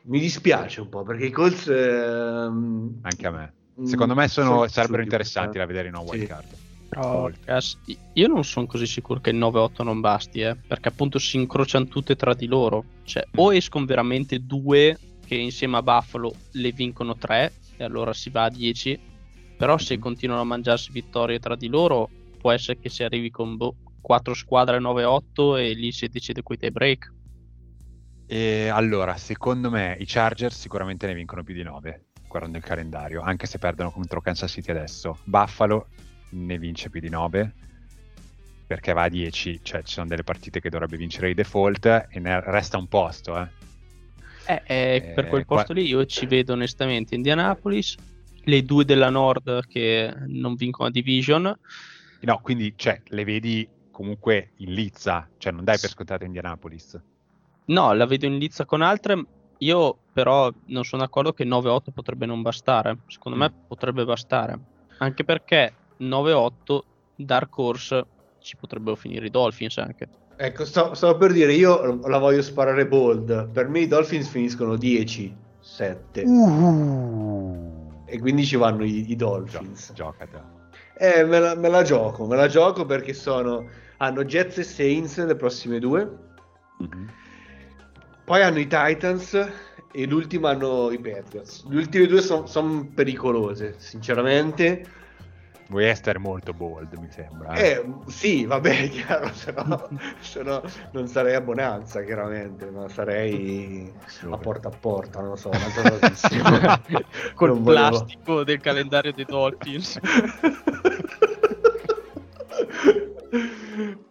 Mi dispiace un po' perché i Colts. Ehm... Anche a me. Mm, Secondo me sono, sarebbero interessanti da vedere in una wild card. Oh, io non sono così sicuro che il 9-8 non basti, eh, perché appunto si incrociano tutte tra di loro. Cioè, mm. o escono veramente due che insieme a Buffalo le vincono tre, e allora si va a 10. Però se mhm. continuano a mangiarsi vittorie tra di loro, può essere che si arrivi con boh, 4 squadre 9-8 e lì si decide quei tie break. E allora, secondo me i Chargers sicuramente ne vincono più di 9, guardando il calendario, anche se perdono contro Kansas City adesso. Buffalo ne vince più di 9, perché va a 10, cioè ci sono delle partite che dovrebbe vincere i default e ne resta un posto, eh. Eh, eh, per quel posto qua... lì io ci vedo onestamente Indianapolis, le due della Nord che non vincono la Division. No, quindi cioè, le vedi comunque in lizza, cioè non dai per scontato Indianapolis. No, la vedo in lizza con altre. Io però non sono d'accordo che 9-8 potrebbe non bastare. Secondo mm. me potrebbe bastare. Anche perché 9-8 Dark Horse ci potrebbero finire i Dolphins anche. Ecco, stavo, stavo, per dire, io la voglio sparare bold. Per me i Dolphins finiscono 10, 7. Uh. E quindi ci vanno i, i Dolphins. Giocate. Eh, me la, me la, gioco, me la gioco perché sono... Hanno Jets e Saints le prossime due. Mm-hmm. Poi hanno i Titans e l'ultima hanno i Patriots. Le ultime due sono son pericolose, sinceramente Vuoi essere molto bold, mi sembra. Eh, eh sì, vabbè, <laughs> chiaro, se no, se no non sarei a Bonanza, chiaramente, ma sarei a porta a porta, non lo so, <laughs> Col non plastico volevo... del calendario dei Dolphins.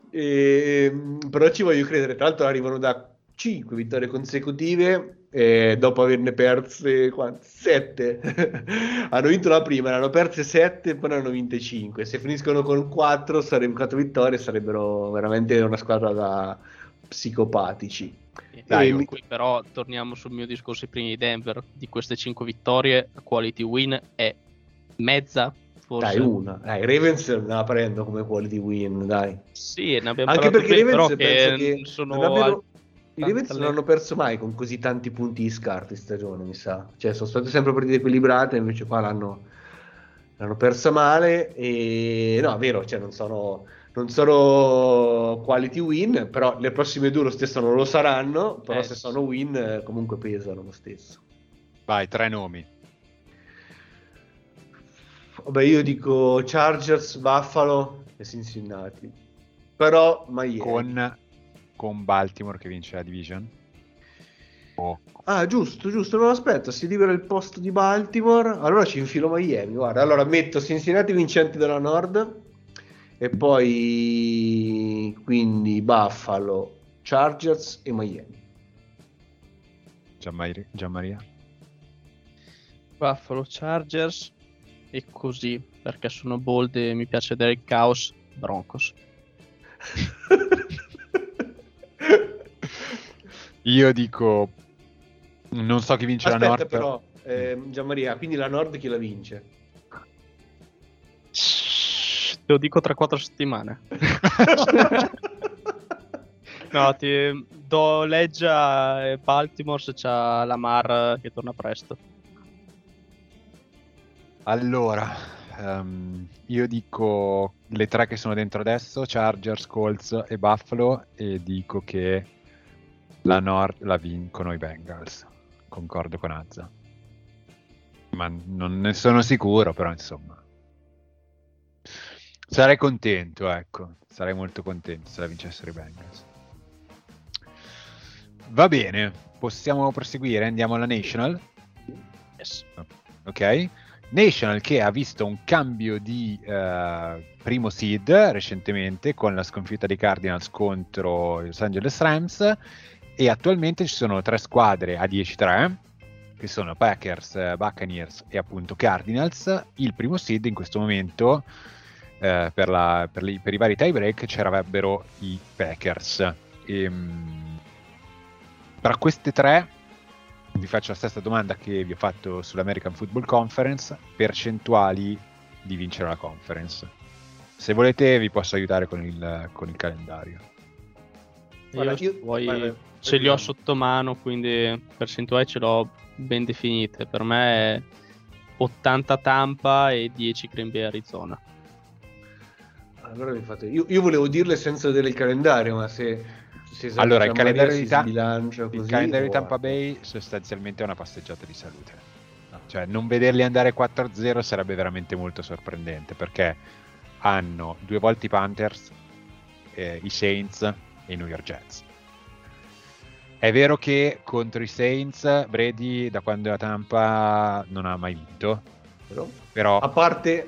e, <laughs> ehm, però ci voglio credere, tra l'altro arrivano da 5 vittorie consecutive e dopo averne perse 7 <laughs> hanno vinto la prima, ne hanno perse 7 e poi ne hanno vinte 5 se finiscono con 4 sarebbero 4 vittorie sarebbero veramente una squadra da psicopatici dai, mi... qui però torniamo sul mio discorso prima di Denver di queste 5 vittorie la quality win è mezza forse. Dai, una. Dai, Ravens la prendo come quality win, dai. Sì, ne abbiamo Anche perché i Ravens penso che sono abbiano, i Ravens non hanno perso mai con così tanti punti di scarto in stagione, mi sa. Cioè, sono state sempre partite equilibrate, invece qua l'hanno, l'hanno persa male. E no, è vero, cioè, non sono, non sono quality win, però le prossime due lo stesso non lo saranno. Però eh, se sono win, comunque pesano lo stesso. Vai, tre nomi. Vabbè, io dico Chargers, Buffalo e Cincinnati. Però Miami. Con con Baltimore che vince la division? Ah, giusto, giusto. No, aspetta, si libera il posto di Baltimore. Allora ci infilo Miami. Guarda, allora metto Cincinnati vincenti della Nord e poi quindi Buffalo, Chargers e Miami. Gianmaria? Buffalo, Chargers e così perché sono bold e mi piace vedere il caos. Broncos. <laughs> <laughs> Io dico non so chi vince Aspetta, la Nord. però, eh, Gianmaria, quindi la Nord chi la vince? Te lo dico tra quattro settimane. <laughs> no, ti do leggia e Baltimore se c'ha Lamar che torna presto. Allora, um, io dico le tre che sono dentro adesso, Chargers, Colts e Buffalo, e dico che la Nord la vincono i Bengals concordo con Azza. Ma non ne sono sicuro, però insomma. Sarei contento, ecco. Sarei molto contento se la vincessero i Bengals. Va bene, possiamo proseguire. Andiamo alla National. Yes. Ok. National che ha visto un cambio di uh, primo seed recentemente con la sconfitta dei Cardinals contro i Los Angeles Rams e attualmente ci sono tre squadre a 10-3 che sono Packers, Buccaneers e appunto Cardinals. Il primo seed in questo momento eh, per, la, per, li, per, i vari tie break c'erano i Packers. E, ehm, tra queste tre vi faccio la stessa domanda che vi ho fatto sull'American Football Conference, percentuali di vincere la conference. Se volete vi posso aiutare con il, con il calendario. Io, io, vuoi, vai, ce li ho sotto mano, quindi percentuali ce l'ho ben definite. Per me è 80 Tampa e 10 Green Bay Arizona. Allora mi fate... io, io volevo dirle senza vedere il calendario, ma se, se allora il calendario, di, ta- il calendario di Tampa Bay sostanzialmente è una passeggiata di salute. Cioè, non vederli andare 4-0 sarebbe veramente molto sorprendente perché hanno due volte i Panthers, eh, i Saints e i New York Jets è vero che contro i Saints Brady da quando è a Tampa non ha mai vinto. Però, però... a parte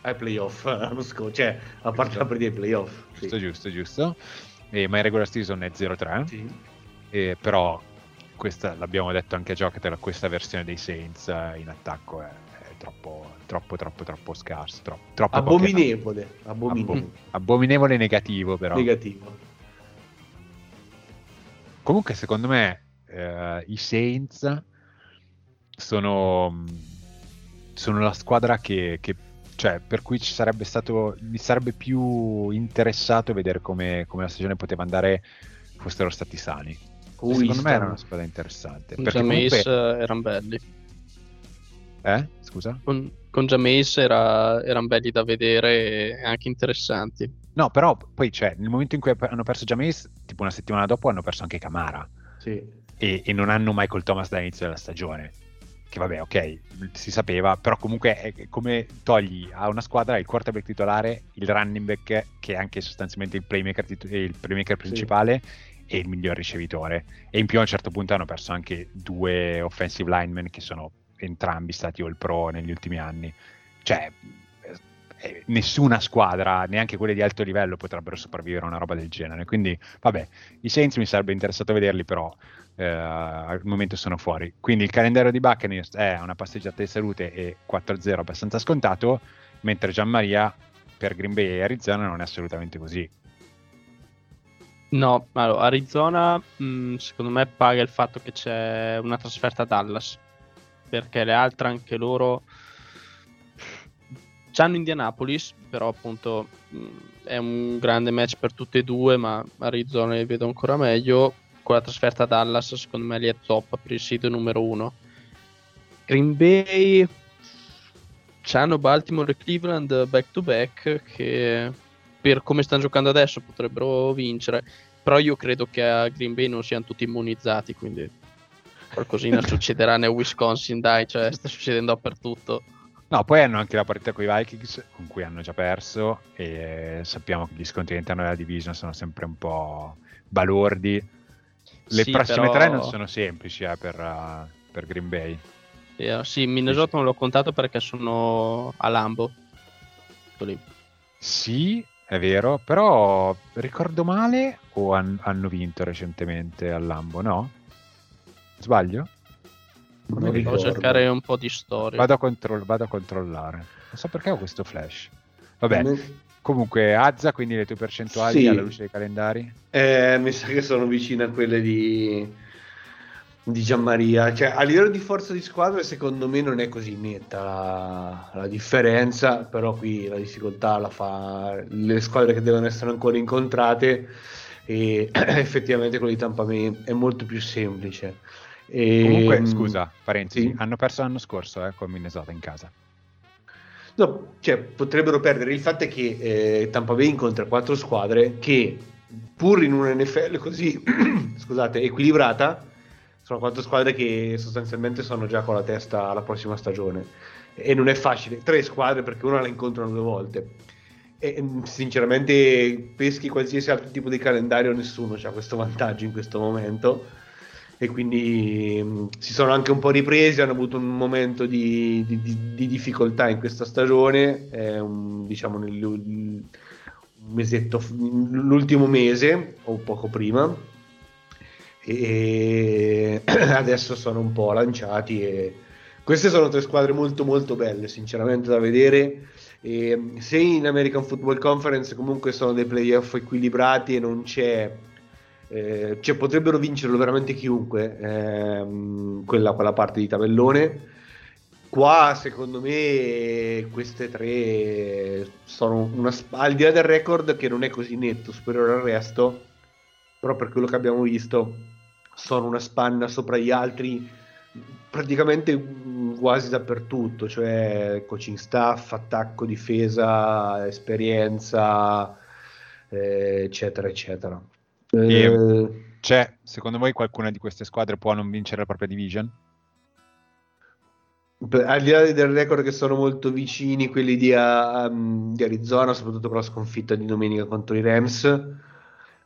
ai playoff <laughs> l'anno scorso, cioè a parte giusto. la partita ai playoff. Giusto, sì. giusto, giusto. E, ma in regular season è 0-3. Sì. E, però questa, l'abbiamo detto anche a Giocatel, questa versione dei Saints eh, in attacco è, è troppo, troppo, troppo, troppo scarso. Troppo, troppo abominevole. Abominevole. abominevole negativo però. Negativo. Comunque, secondo me, eh, i Saints sono, sono la squadra che, che, cioè, per cui ci sarebbe stato, mi sarebbe più interessato vedere come, come la stagione poteva andare fossero stati sani. Ui, secondo me era una squadra interessante. Con Jameis comunque... erano belli. Eh? Scusa? Con, con Jameis era, erano belli da vedere e anche interessanti. No, però poi c'è, nel momento in cui hanno perso Jameis, tipo una settimana dopo hanno perso anche Camara. Sì. E, e, non hanno Michael Thomas dall'inizio della stagione. Che vabbè, ok, si sapeva, però comunque è come togli a una squadra il quarterback titolare, il running back, che è anche sostanzialmente il playmaker, tit- il playmaker principale, sì. e il miglior ricevitore. E in più a un certo punto hanno perso anche due offensive linemen che sono entrambi stati all pro negli ultimi anni. Cioè, eh, nessuna squadra, neanche quelle di alto livello, potrebbero sopravvivere a una roba del genere. Quindi, vabbè, i Saints mi sarebbe interessato vederli, però eh, al momento sono fuori. Quindi il calendario di Buccaneers è una passeggiata di salute e 4-0 abbastanza scontato, mentre Gianmaria per Green Bay e Arizona non è assolutamente così. No, allora, Arizona mh, mm, secondo me paga il fatto che c'è una trasferta a Dallas, perché le altre anche loro C'hanno Indianapolis, però appunto mh, è un grande match per tutte e due, ma Arizona li vedo ancora meglio. Con la trasferta a Dallas, secondo me lì è top per il sito numero uno. Green Bay c'hanno Baltimore e Cleveland back to back che per come stanno giocando adesso potrebbero vincere. Però io credo che a Green Bay non siano tutti immunizzati, quindi qualcosina <laughs> succederà nel Wisconsin, dai, cioè sta succedendo dappertutto. No, poi hanno anche la partita con i Vikings con cui hanno già perso e sappiamo che gli scontri all'interno della division sono sempre un po' balordi Le Sì, prossime però- tre non sono semplici eh, per, uh, per Green Bay. Eh, sì, Minnesota non l'ho contato perché sono a Lambo. Lì. Sì, è vero, però ricordo male o han- hanno vinto recentemente al Lambo, no? Sbaglio? Non Devo ricordo. cercare un po' di storia. Vado a, controll- vado a controllare. Non so perché ho questo flash. Vabbè, comunque Azza, quindi le tue percentuali Sì. alla luce dei calendari? Eh, mi sa che sono vicine a quelle di, di Gianmaria. Cioè, a livello di forza di squadra, secondo me non è così netta la, la differenza, però qui la difficoltà la fa le squadre che devono essere ancora incontrate e <clears throat> effettivamente quello di Tampa Bay è molto più semplice. E, Comunque, mm, scusa, parentesi, sì. hanno perso l'anno scorso eh, con Minnesota in casa. No, cioè, potrebbero perdere. Il fatto è che eh, Tampa Bay incontra quattro squadre che, pur in un NFL così <clears throat> scusate, equilibrata, sono quattro squadre che sostanzialmente sono già con la testa alla prossima stagione. E non è facile. Tre squadre perché una la incontrano due volte. E mm, sinceramente, peschi qualsiasi altro tipo di calendario, nessuno ha questo vantaggio in questo momento. E quindi mh, si sono anche un po' ripresi, hanno avuto un momento di, di- di- di difficoltà in questa stagione, eh, un- diciamo nel un mesetto, l'ultimo mese o poco prima, e <clears throat> adesso sono un po' lanciati e queste sono tre squadre molto molto belle sinceramente da vedere. E se in American Football Conference comunque sono dei playoff equilibrati e non c'è eh, cioè potrebbero vincerlo veramente chiunque ehm, quella, quella parte di tabellone qua secondo me queste tre sono una al di là del record che non è così netto superiore al resto però per quello che abbiamo visto sono una spanna sopra gli altri praticamente quasi dappertutto, cioè coaching staff, attacco, difesa, esperienza, eh, eccetera, eccetera. E- Eh, C'è, secondo voi, qualcuna di queste squadre può non vincere la propria division? al di là del record che sono molto vicini quelli di, um, di Arizona, soprattutto con la sconfitta di domenica contro i Rams,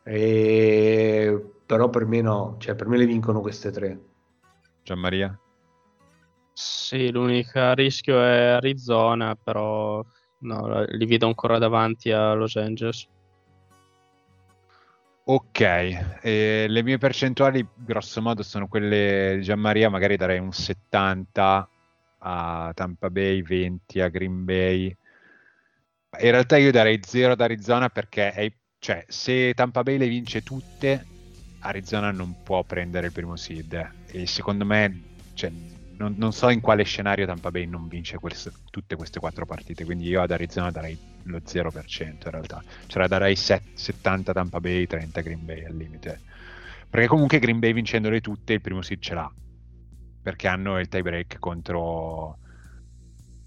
eh, però per me no, cioè per me le vincono queste tre. Gianmaria? Sì, l'unico rischio è Arizona, però no, li vedo ancora davanti a Los Angeles. Ok, eh, le mie percentuali grosso modo sono quelle di Gianmaria, magari darei un 70 a Tampa Bay, 20 a Green Bay. In realtà io darei 0 ad Arizona perché è- cioè, se Tampa Bay le vince tutte, Arizona non può prendere il primo seed. E secondo me, cioè, non, non so in quale scenario Tampa Bay non vince queste- tutte queste quattro partite, quindi io ad Arizona darei lo 0% in realtà. Cioè darei set- 70 Tampa Bay, 30 Green Bay al limite. Perché comunque Green Bay vincendole tutte il primo seed ce l'ha. Perché hanno il tie break contro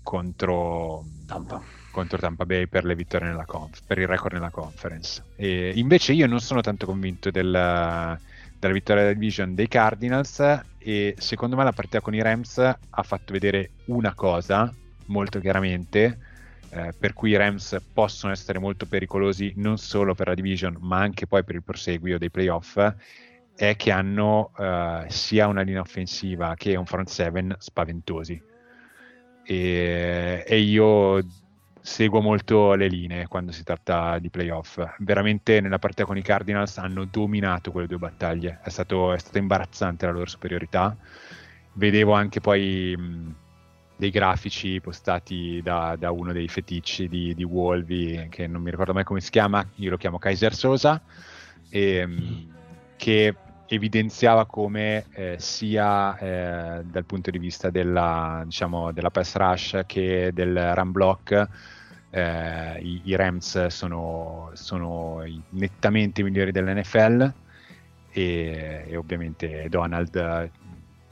contro Tampa. contro Tampa Bay per le vittorie nella conf- per il record nella conference. E invece io non sono tanto convinto del- della vittoria della division dei Cardinals e secondo me la partita con i Rams ha fatto vedere una cosa molto chiaramente eh, per cui i Rams possono essere molto pericolosi non solo per la division ma anche poi per il proseguio dei playoff è che hanno eh, sia una linea offensiva che un front seven spaventosi. E, e io seguo molto le linee quando si tratta di playoff. Veramente nella partita con i Cardinals hanno dominato quelle due battaglie, è stato, è stata imbarazzante la loro superiorità. Vedevo anche poi mh, dei grafici postati da, da uno dei feticci di, di Wolvi, che non mi ricordo mai come si chiama, io lo chiamo Kaiser Sosa, e, mh, che evidenziava come eh, sia eh, dal punto di vista della, diciamo, della pass rush che del run block eh, i, i, Rams sono, sono nettamente migliori dell'NFL e, e ovviamente Donald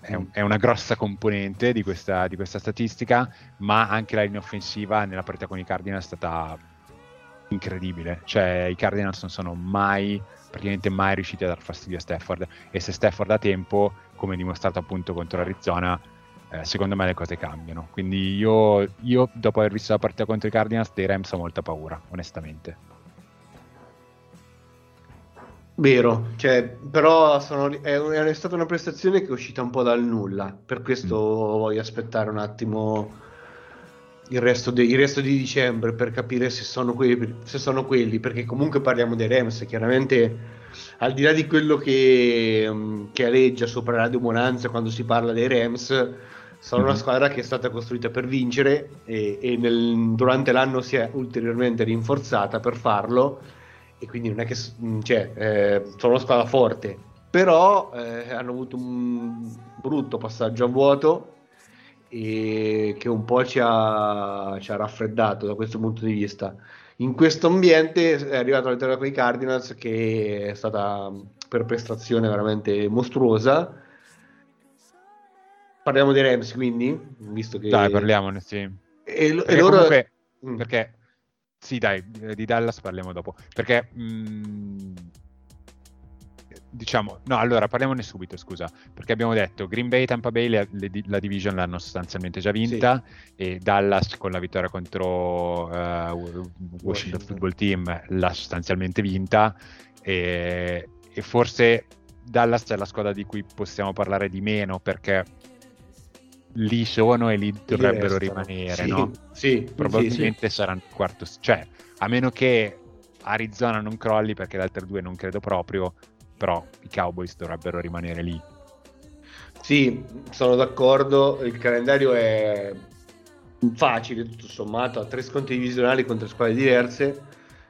è, un, è, una grossa componente di questa, di questa statistica ma anche la linea offensiva nella partita con i Cardinals è stata incredibile. Cioè i Cardinals non sono mai praticamente mai riusciti a dar fastidio a Stafford. E se Stafford ha tempo come dimostrato appunto contro Arizona eh, secondo me le cose cambiano. Quindi io, io, dopo aver visto la partita contro i Cardinals dei Rams ho molta paura onestamente. Vero, cioè, però sono, è, è, stata una prestazione che è uscita un po' dal nulla, per questo mm. voglio aspettare un attimo il resto, de, il resto, di dicembre per capire se sono, quelli, se sono quelli, perché comunque parliamo dei Rams, chiaramente al di là di quello che, mm, che aleggia sopra Radio Monanza quando si parla dei Rams, sono mm-hmm. una squadra che è stata costruita per vincere e, e nel, durante l'anno si è ulteriormente rinforzata per farlo e quindi non è che mm, cioè, eh, sono una squadra forte, però eh, hanno avuto un brutto passaggio a vuoto e che un po' ci ha, ci ha, raffreddato da questo punto di vista. In questo ambiente è arrivato la vittoria con i Cardinals che è stata per prestazione veramente mostruosa. Parliamo dei Rams quindi, visto che... Dai, parliamone, sì. E, e loro... Comunque, mm. Perché sì, dai, di Dallas parliamo dopo. Perché, mh, mm, diciamo, no, allora parliamone subito, scusa. Perché abbiamo detto Green Bay e Tampa Bay le, le, la division l'hanno sostanzialmente già vinta sì. e Dallas con la vittoria contro uh, Washington, Washington Football Team l'ha sostanzialmente vinta e, e forse Dallas è la squadra di cui possiamo parlare di meno perché lì sono e lì dovrebbero rimanere, sì, no? Sì, probabilmente sì, saranno quarto, cioè a meno che Arizona non crolli perché le altre due non credo proprio, però i Cowboys dovrebbero rimanere lì. Sì, sono d'accordo, il calendario è facile tutto sommato, ha tre scontri divisionali contro squadre diverse,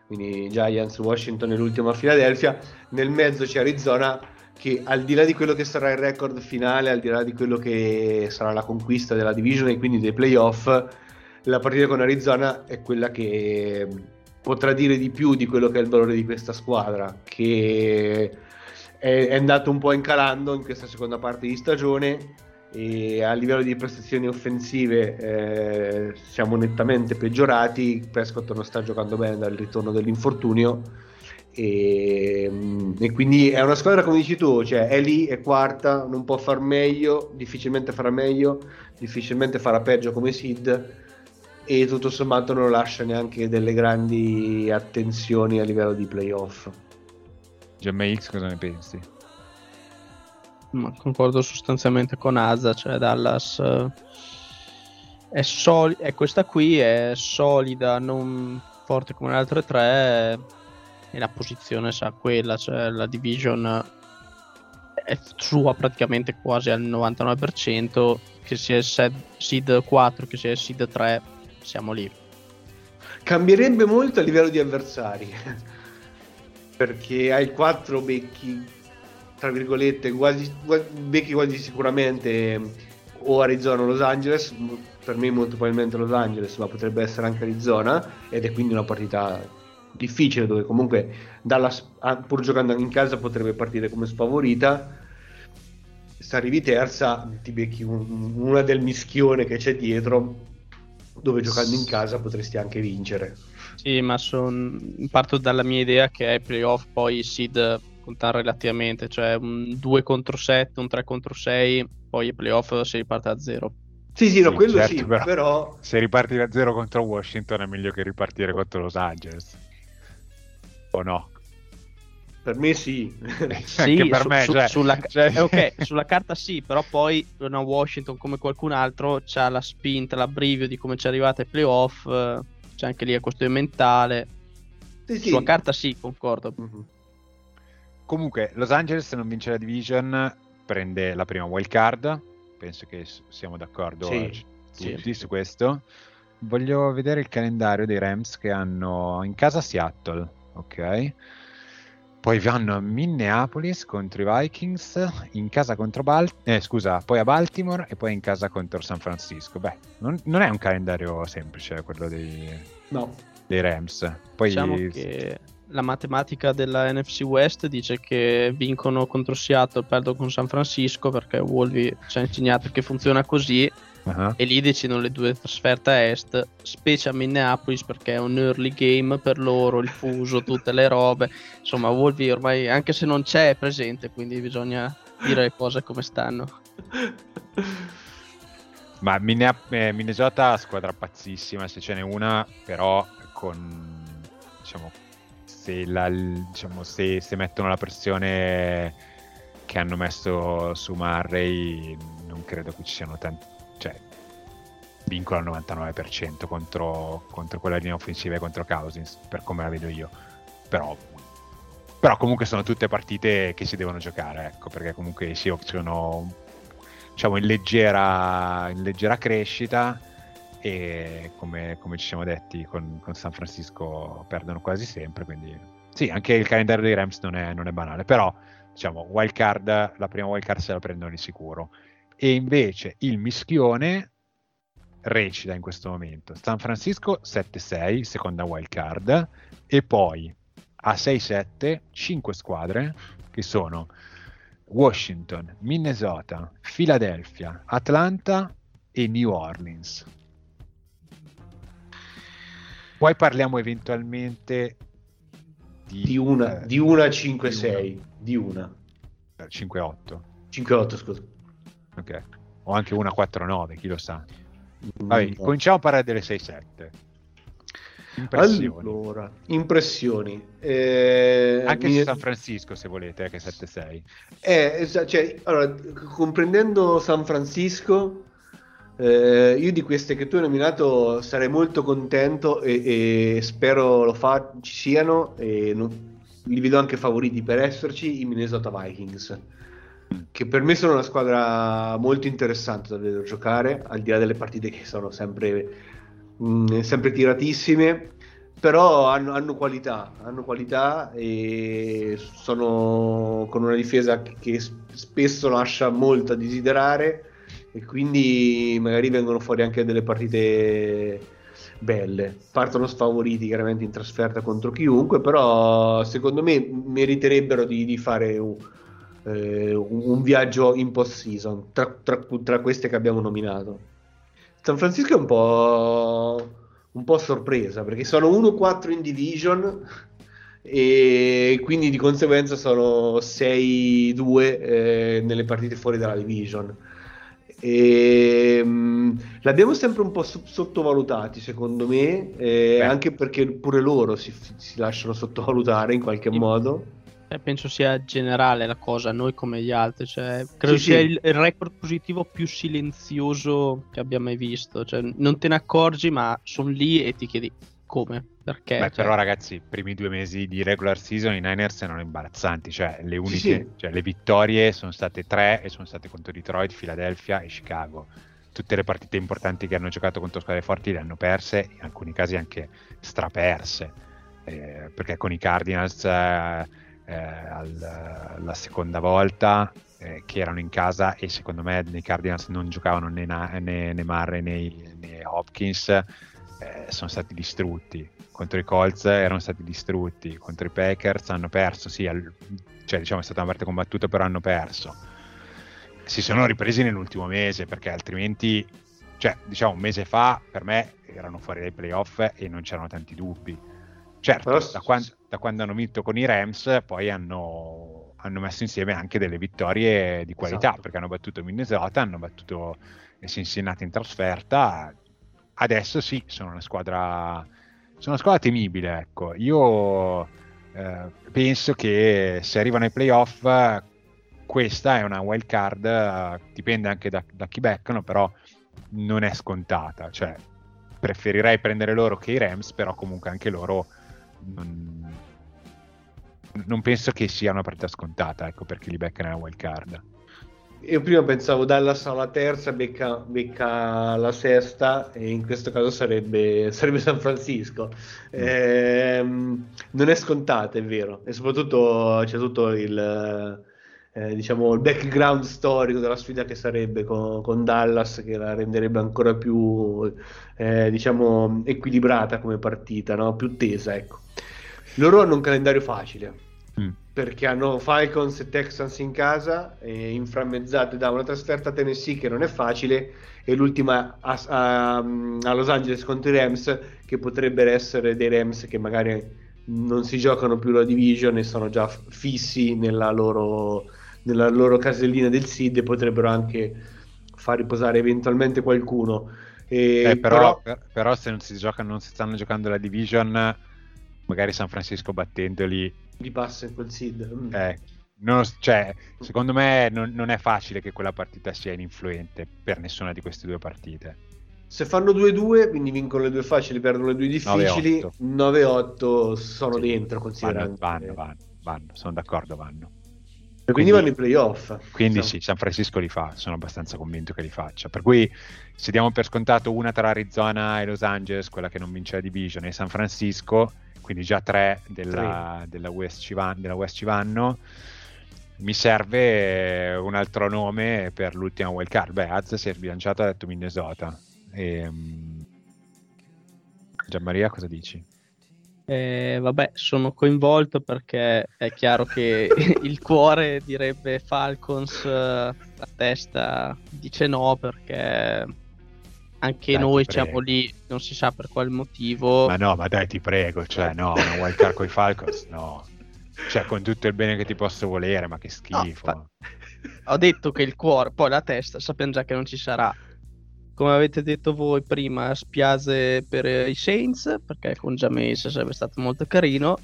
quindi Giants, Washington e l'ultima Philadelphia, nel mezzo c'è Arizona che al di là di quello che sarà il record finale, al di là di quello che sarà la conquista della division e quindi dei playoff, la partita con Arizona è quella che potrà dire di più di quello che è il valore di questa squadra, che è, è andato un po' incalando in questa seconda parte di stagione e a livello di prestazioni offensive eh, siamo nettamente peggiorati. Prescott non sta giocando bene dal ritorno dell'infortunio e, mm, e, quindi è una squadra come dici tu, cioè è lì, è quarta, non può far meglio, difficilmente farà meglio, difficilmente farà peggio come Sid e tutto sommato non lascia neanche delle grandi attenzioni a livello di playoff. GMX cosa ne pensi? Ma concordo sostanzialmente con Azza, cioè Dallas eh, è, soli- è questa qui è solida, non forte come le altre tre e la posizione sa quella, cioè la division è sua praticamente quasi al 99%, che sia il seed 4 che sia il seed 3, siamo lì. Cambierebbe molto a livello di avversari, perché hai 4 becchi, tra virgolette, quasi, becchi quasi sicuramente o Arizona o Los Angeles, per me molto probabilmente Los Angeles, ma potrebbe essere anche Arizona, ed è quindi una partita difficile dove comunque Dallas pur giocando in casa potrebbe partire come sfavorita. Se arrivi terza ti becchi un, una del mischione che c'è dietro dove giocando in casa potresti anche vincere sì ma son... parto dalla mia idea che ai playoff poi i seed contano relativamente cioè un 2 contro 7 un 3 contro 6 poi ai playoff si riparte da zero sì, sì, no, quello certo, sì, però, però, Se riparti da zero contro Washington è meglio che ripartire contro Los Angeles o no? Per me sì. sì per su, me, su, cioè, sulla, cioè... Eh, okay, <laughs> sulla, carta sì, però poi no, Washington come qualcun altro c'ha la spinta, l'abbrivio di come ci è arrivata ai playoff, c'è anche lì la questione mentale. Sì, sulla sì. carta sì, concordo. Mm-hmm. Comunque, Los Angeles se non vince la division prende la prima wild card, penso che siamo d'accordo sì, tutti su questo. Voglio vedere il calendario dei Rams che hanno in casa Seattle ok? Poi vanno a Minneapolis contro i Vikings, in casa contro Bal- eh, scusa, poi a Baltimore e poi in casa contro San Francisco. Beh, non, non è un calendario semplice quello dei, no. dei Rams. Poi diciamo che la matematica della NFC West dice che vincono contro Seattle, perdono con San Francisco perché Wolvi ci ha insegnato che funziona così uh-huh. e lì decidono le due trasferte a est, specie a Minneapolis perché è un early game per loro, il fuso, <laughs> tutte le robe. Insomma, Wolvi ormai anche se non c'è è presente, quindi bisogna dire le cose come stanno. Ma eh, Minnesota squadra pazzissima, se ce n'è una, però con diciamo se, la, diciamo, se, se mettono la pressione che hanno messo su Murray, non credo che ci siano tanti. Cioè, vincono al 99% contro, contro quella linea offensiva e contro Cousins, per come la vedo io. Però, però, comunque sono tutte partite che si devono giocare, ecco, perché comunque i Seahawks sono diciamo, in, leggera, in leggera crescita e come, come, ci siamo detti con, con, San Francisco perdono quasi sempre, quindi sì, anche il calendario dei Rams non è, non è banale, però diciamo wild card, la prima wild card se la prendono di sicuro. E invece il mischione recita in questo momento San Francisco 7-6, seconda wild card, e poi a 6-7 5 squadre che sono Washington, Minnesota, Philadelphia, Atlanta e New Orleans. Poi parliamo eventualmente di, di una, eh, di una 5-6, di una. 5-8. 5-8, scusa. Ok. O anche una 4-9, chi lo sa. Vabbè, mm, cominciamo a parlare delle 6-7. Impressioni. Allora, impressioni. Eh, Anche mi... su San Francisco, se volete, eh, che 7-6. Eh, cioè, allora, comprendendo San Francisco, eh, io di queste che tu hai nominato sarei molto contento e, e spero lo fa, ci siano. E non, li vedo anche favoriti per esserci i Minnesota Vikings che per me sono una squadra molto interessante da vedere giocare, al di là delle partite che sono sempre, mh, mm, sempre tiratissime, però hanno, hanno, qualità, hanno qualità e sono con una difesa che, che spesso lascia molto a desiderare e quindi magari vengono fuori anche delle partite belle. Partono sfavoriti chiaramente in trasferta contro chiunque, però secondo me meriterebbero di, di fare un eh, un viaggio in post-season tra, tra, tra, queste che abbiamo nominato. San Francisco è un po', un po' sorpresa perché sono 1-4 in division e quindi di conseguenza sono 6-2 eh, nelle partite fuori dalla division. E, um, l'abbiamo sempre un po' sottovalutati secondo me, eh, anche perché pure loro si, si lasciano sottovalutare in qualche modo eh, penso sia generale la cosa, noi come gli altri. Cioè, credo sì, sia sì. Il, il, record positivo più silenzioso che abbia mai visto. Cioè, non te ne accorgi, ma sono lì e ti chiedi come. Perché? Beh, cioè... però, ragazzi, i primi due mesi di regular season i Niners erano imbarazzanti. Cioè, le uniche, sì, cioè, le vittorie sono state tre e sono state contro Detroit, Philadelphia e Chicago. Tutte le partite importanti che hanno giocato contro squadre forti le hanno perse, in alcuni casi anche straperse. Eh, perché con i Cardinals. Eh, eh, al, la seconda volta eh, che erano in casa e secondo me nei Cardinals non giocavano né, né, né Murray né, né Hopkins eh, sono stati distrutti contro i Colts erano stati distrutti contro i Packers hanno perso sì al, cioè diciamo è stata una parte combattuta però hanno perso si sono ripresi nell'ultimo mese perché altrimenti cioè diciamo un mese fa per me erano fuori dai playoff e non c'erano tanti dubbi certo però... da quando da quando hanno vinto con i Rams, poi hanno, hanno messo insieme anche delle vittorie di qualità, esatto. perché hanno battuto Minnesota, hanno battuto Cincinnati in trasferta. Adesso sì, sono una squadra, sono una squadra temibile. Ecco. Io eh, penso che se arrivano ai playoff, questa è una wild card, dipende anche da, da chi beccano, però non è scontata. Cioè, preferirei prendere loro che i Rams, però comunque anche loro non, non penso che sia una partita scontata, ecco perché li becca nella wild card. Io prima pensavo Dallas alla terza, becca, becca la sesta e in questo caso sarebbe, <laughs> sarebbe San Francisco. Ehm, non è scontata, è vero, e soprattutto c'è tutto il, eh, diciamo, il background storico della sfida che sarebbe con, con Dallas che la renderebbe ancora più eh, diciamo, equilibrata come partita, no? più tesa. Ecco. Loro hanno un calendario facile mm. perché hanno Falcons e Texans in casa, e inframmezzate da una trasferta a Tennessee che non è facile e l'ultima a, a, a Los Angeles contro i Rams che potrebbero essere dei Rams che magari non si giocano più la division e sono già fissi nella loro, nella loro casellina del seed e potrebbero anche far riposare eventualmente qualcuno. E, eh, però, però... però, se non si, gioca, non si stanno giocando la division magari San Francisco battendoli gli passa in quel seed. Mm. Eh, non, cioè, secondo me non, non, è facile che quella partita sia ininfluente per nessuna di queste due partite. Se fanno 2-2, quindi vincono le due facili, perdono le due difficili, 9-8 sono sì, dentro, considerando. Vanno, vanno, vanno, vanno, sono d'accordo, vanno. E quindi, quindi vanno in playoff. Quindi sì, San Francisco li fa, sono abbastanza convinto che li faccia. Per cui se diamo per scontato una tra Arizona e Los Angeles, quella che non vince la division, e San Francisco, quindi già tre della, della, West, ci van, della West ci vanno. Mi serve un altro nome per l'ultima wild card. Beh, Az si è sbilanciato, ha detto Minnesota. E, um... Gianmaria, cosa dici? Eh, vabbè, sono coinvolto perché è chiaro che <laughs> il cuore direbbe Falcons, la testa dice no perché anche dai, noi siamo lì, non si sa per quale motivo. Ma no, ma dai, ti prego, cioè no, una wildcard con i Falcons, no. Cioè, con tutto il bene che ti posso volere, ma che schifo. No, fa... Ho detto che il cuore, poi la testa, sappiamo già che non ci sarà. Come avete detto voi prima, spiase per i Saints, perché con James sarebbe stato molto carino.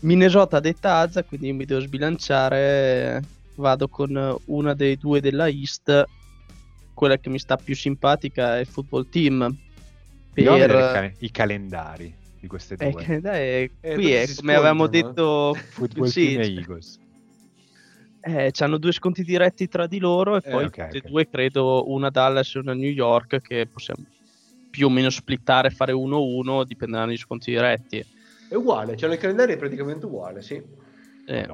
Minnesota detta Azza, quindi mi devo sbilanciare. Vado con una dei due della East quella che mi sta più simpatica è il football team. Per... i calendari di queste eh, due. <laughs> Eh, eh, qui è come avevamo detto <laughs> football sì, team e Eagles. Eh, hanno due sconti diretti tra di loro e eh, poi okay, okay. due credo una Dallas e una New York che possiamo più o meno splittare fare 1-1 dipende dagli sconti diretti è uguale cioè il calendario è praticamente uguale sì eh.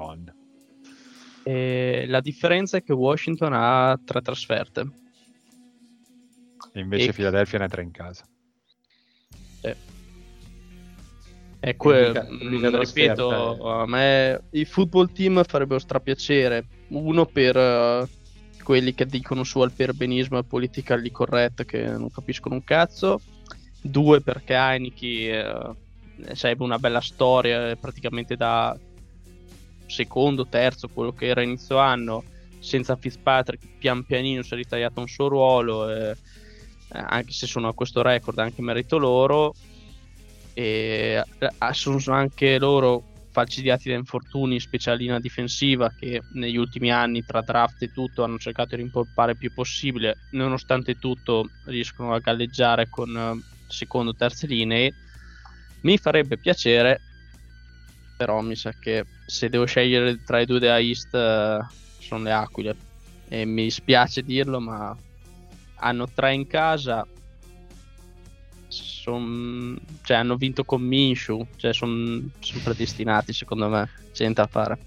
la differenza è che Washington ha tre trasferte invece e... Philadelphia ne ha tre in casa. Eh. E que- mica, ripeto, eh. a me i football team farebbero strapiacere. Uno per uh, quelli che dicono su al perbenismo e politically correct che non capiscono un cazzo. Due perché Heineken uh, sarebbe una bella storia praticamente da secondo, terzo, quello che era inizio anno senza Fitzpatrick pian pianino si è ritagliato un suo ruolo e eh, anche se sono a questo record, anche merito loro. E eh, sono anche loro falcidiati da infortuni, specialina difensiva che negli ultimi anni tra draft e tutto hanno cercato di rimpolpare il più possibile, nonostante tutto riescono a galleggiare con eh, secondo e terze linee. Mi farebbe piacere, però mi sa che se devo scegliere tra i due della East sono le Aquile e mi spiace dirlo, ma hanno tre in casa, son, cioè, hanno vinto con Minshu, cioè sono son predestinati secondo me, c'è niente da fare.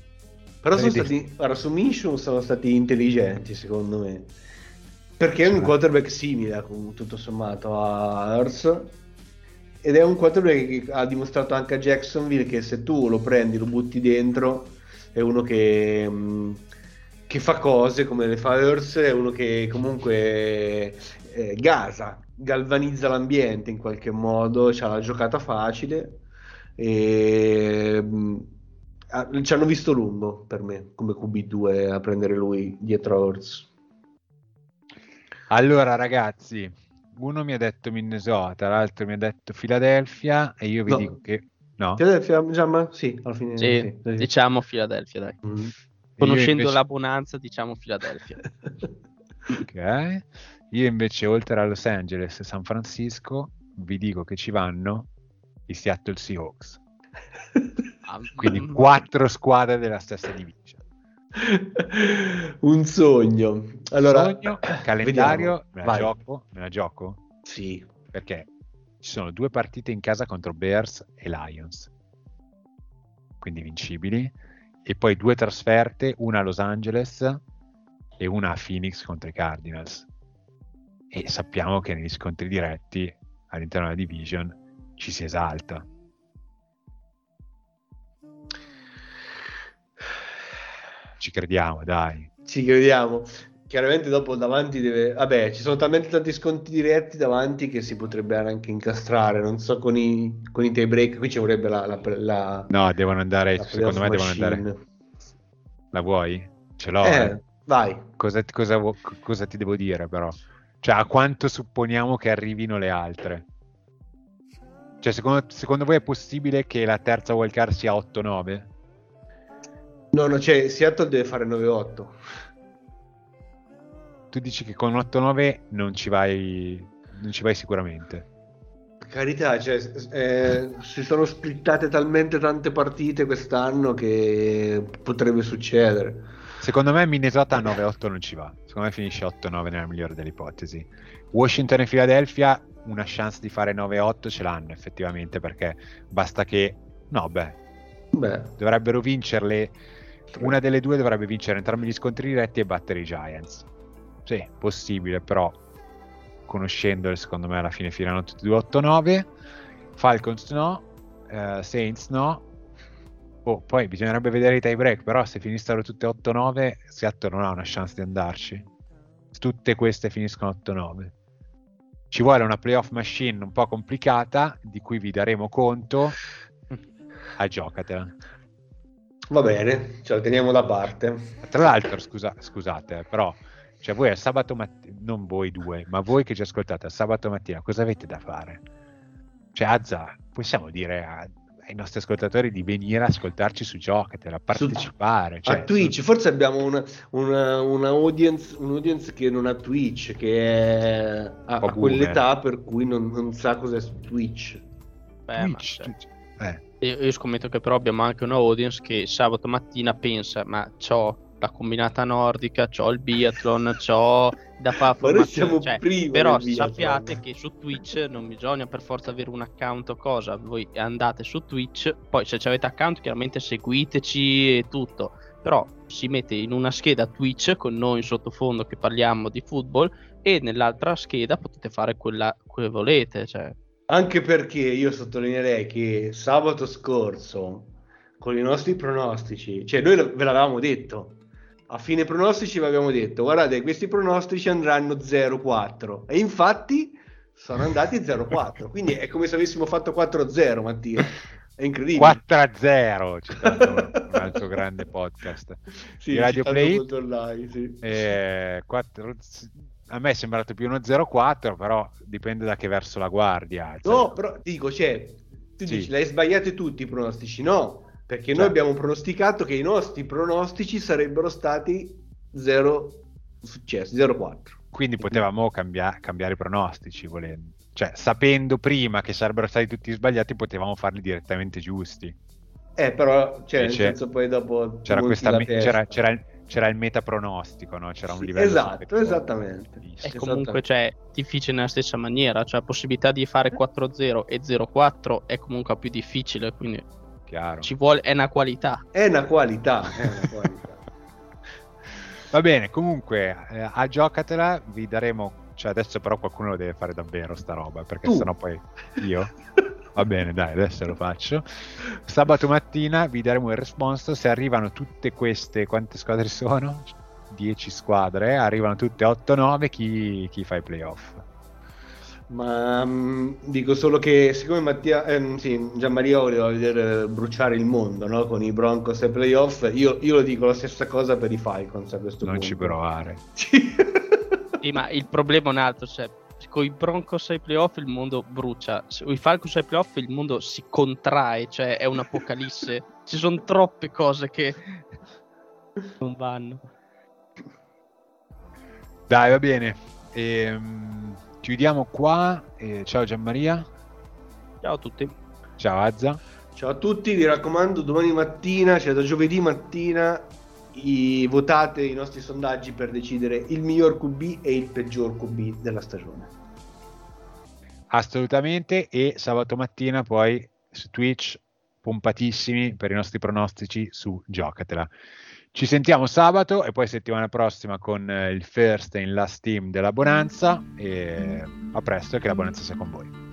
Però sono stati, guarda, su Minshu sono stati intelligenti secondo me, perché è un quarterback simile tutto sommato a Earth ed è un quarterback che ha dimostrato anche a Jacksonville che se tu lo prendi, lo butti dentro, è uno che... Mh, mm, che fa cose come le fa Earth, è uno che comunque eh, gasa, galvanizza l'ambiente in qualche modo, ha la giocata facile e mm, ci hanno visto lungo per me come QB2 a prendere lui dietro a Earth. Allora ragazzi, uno mi ha detto Minnesota, l'altro mi ha detto Philadelphia e io vi no. dico che... No? Philadelphia, Giamma? Sì, alla fine. Sì, sì. diciamo Philadelphia, dai. Mm. Conoscendo invece... l'abbonanza, diciamo Philadelphia. <laughs> ok. Io invece, oltre a Los Angeles e San Francisco, vi dico che ci vanno i Seattle Seahawks. <laughs> Quindi quattro squadre della stessa divisione. <laughs> Un sogno. Allora, sogno, <clears throat> calendario, me la, gioco, me la gioco? Sì. Perché ci sono due partite in casa contro Bears e Lions. Quindi vincibili e poi due trasferte, una a Los Angeles e una a Phoenix contro i Cardinals. E sappiamo che negli scontri diretti all'interno della division ci si esalta. Ci crediamo, dai. Ci crediamo. Chiaramente dopo davanti deve... Vabbè, ci sono talmente tanti sconti diretti davanti che si potrebbe anche incastrare. Non so, con i, con i tie break qui ci vorrebbe la, la, la... No, devono andare, secondo me devono andare... La vuoi? Ce l'ho. Eh, eh. Vai. Cosa, cosa, cosa ti devo dire però? Cioè, a quanto supponiamo che arrivino le altre? Cioè, secondo, secondo voi è possibile che la terza wildcard sia 8-9? No, no, cioè Seattle deve fare 9-8. Tu dici che con 8-9 non ci vai, non ci vai sicuramente. Carità, cioè, eh, si sono splittate talmente tante partite quest'anno che potrebbe succedere. Secondo me Minnesota a 9-8 non ci va. Secondo me finisce 8-9 nella migliore delle ipotesi. Washington e Philadelphia una chance di fare 9-8 ce l'hanno effettivamente perché basta che... No, beh, beh. dovrebbero vincerle... Una delle due dovrebbe vincere entrambi gli scontri diretti e battere i Giants. Sì, possibile, però conoscendole secondo me alla fine finano tutti e due 8-9. Falcons no, uh, Saints no. Oh, poi bisognerebbe vedere i tie break, però se finissero tutte 8-9 Seattle non ha una chance di andarci. Tutte queste finiscono 8-9 ci vuole una playoff machine un po' complicata di cui vi daremo conto a giocatela va bene ce la teniamo da parte tra l'altro scusa, scusate però cioè voi al sabato mattina non voi due ma voi che ci ascoltate al sabato mattina cosa avete da fare cioè Azza possiamo dire a ai nostri ascoltatori di venire a ascoltarci su Giocatela, a partecipare. Cioè, a Twitch, su... forse abbiamo una, una, una audience, un audience che non ha Twitch, che è a, a quell'età per cui non, non sa cos'è Twitch. Beh, Twitch, Twitch. Eh. Io, io scommetto che però abbiamo anche una audience che sabato mattina pensa, ma c'ho la combinata nordica, c'ho il biathlon, c'ho da fare formazione. Cioè, però sappiate che su Twitch non bisogna per forza avere un account o cosa, voi andate su Twitch, poi se avete account chiaramente seguiteci e tutto, però si mette in una scheda Twitch con noi in sottofondo che parliamo di football e nell'altra scheda potete fare quella che volete. Cioè. Anche perché io sottolineerei che sabato scorso con i nostri pronostici, cioè noi ve l'avevamo detto, a fine pronostici vi abbiamo detto guardate questi pronostici andranno 0-4 e infatti sono andati 0-4 quindi è come se avessimo fatto 4-0 Mattia è incredibile. 4-0 c'è stato un altro grande podcast <laughs> sì, di Radio Play. online, sì. eh, 4... a me è sembrato più uno 0-4 però dipende da che verso la guardia cioè... no però dico cioè tu sì. dici l'hai sbagliate tutti i pronostici no perché noi abbiamo pronosticato che i nostri pronostici sarebbero stati 0 successi, 0-4. Quindi potevamo cambia- cambiare i pronostici volendo. Cioè, sapendo prima che sarebbero stati tutti sbagliati, potevamo farli direttamente giusti. Eh, però, cioè, Invece, nel senso, poi dopo... C'era, questa, me- c'era, c'era, il, c'era il metapronostico, no? C'era un sì, livello... Esatto, esattamente. E comunque, cioè, difficile nella stessa maniera. Cioè, la possibilità di fare 4-0 e 0-4 è comunque più difficile, quindi Chiaro. Ci vuole, è una qualità. È una qualità. È una <laughs> qualità. Va bene, comunque eh, a giocatela vi daremo. Cioè, adesso però qualcuno lo deve fare davvero sta roba, perché tu. sennò poi io. Va bene, dai, adesso lo faccio. Sabato mattina vi daremo il responso. Se arrivano tutte queste, quante squadre <laughs> sono? 10 squadre, arrivano tutte 8-9, chi, chi fa i playoff? Ma um, dico solo che siccome Mattia, ehm, sì, Gianmaria voleva vedere bruciare il mondo no? con i Broncos e playoff, io, io lo dico la stessa cosa per i Falcons a questo non punto. Non ci provare. <laughs> sì, ma il problema è un altro, cioè con i Broncos ai playoff il mondo brucia, con i Falcons ai playoff il mondo si contrae, cioè è un'apocalisse. <laughs> Ci sono troppe cose che non vanno. Dai, va bene. Ehm chiudiamo qua. Eh, ciao Gianmaria. Ciao a tutti. Ciao Azza. Ciao a tutti, vi raccomando, domani mattina, cioè da giovedì mattina, i, votate i nostri sondaggi per decidere il miglior QB e il peggior QB della stagione. Assolutamente, e sabato mattina poi su Twitch pompatissimi per i nostri pronostici su Giocatela. Ci sentiamo sabato e poi settimana prossima con eh, il first il last team della Bonanza e a presto e che la Bonanza sia con voi.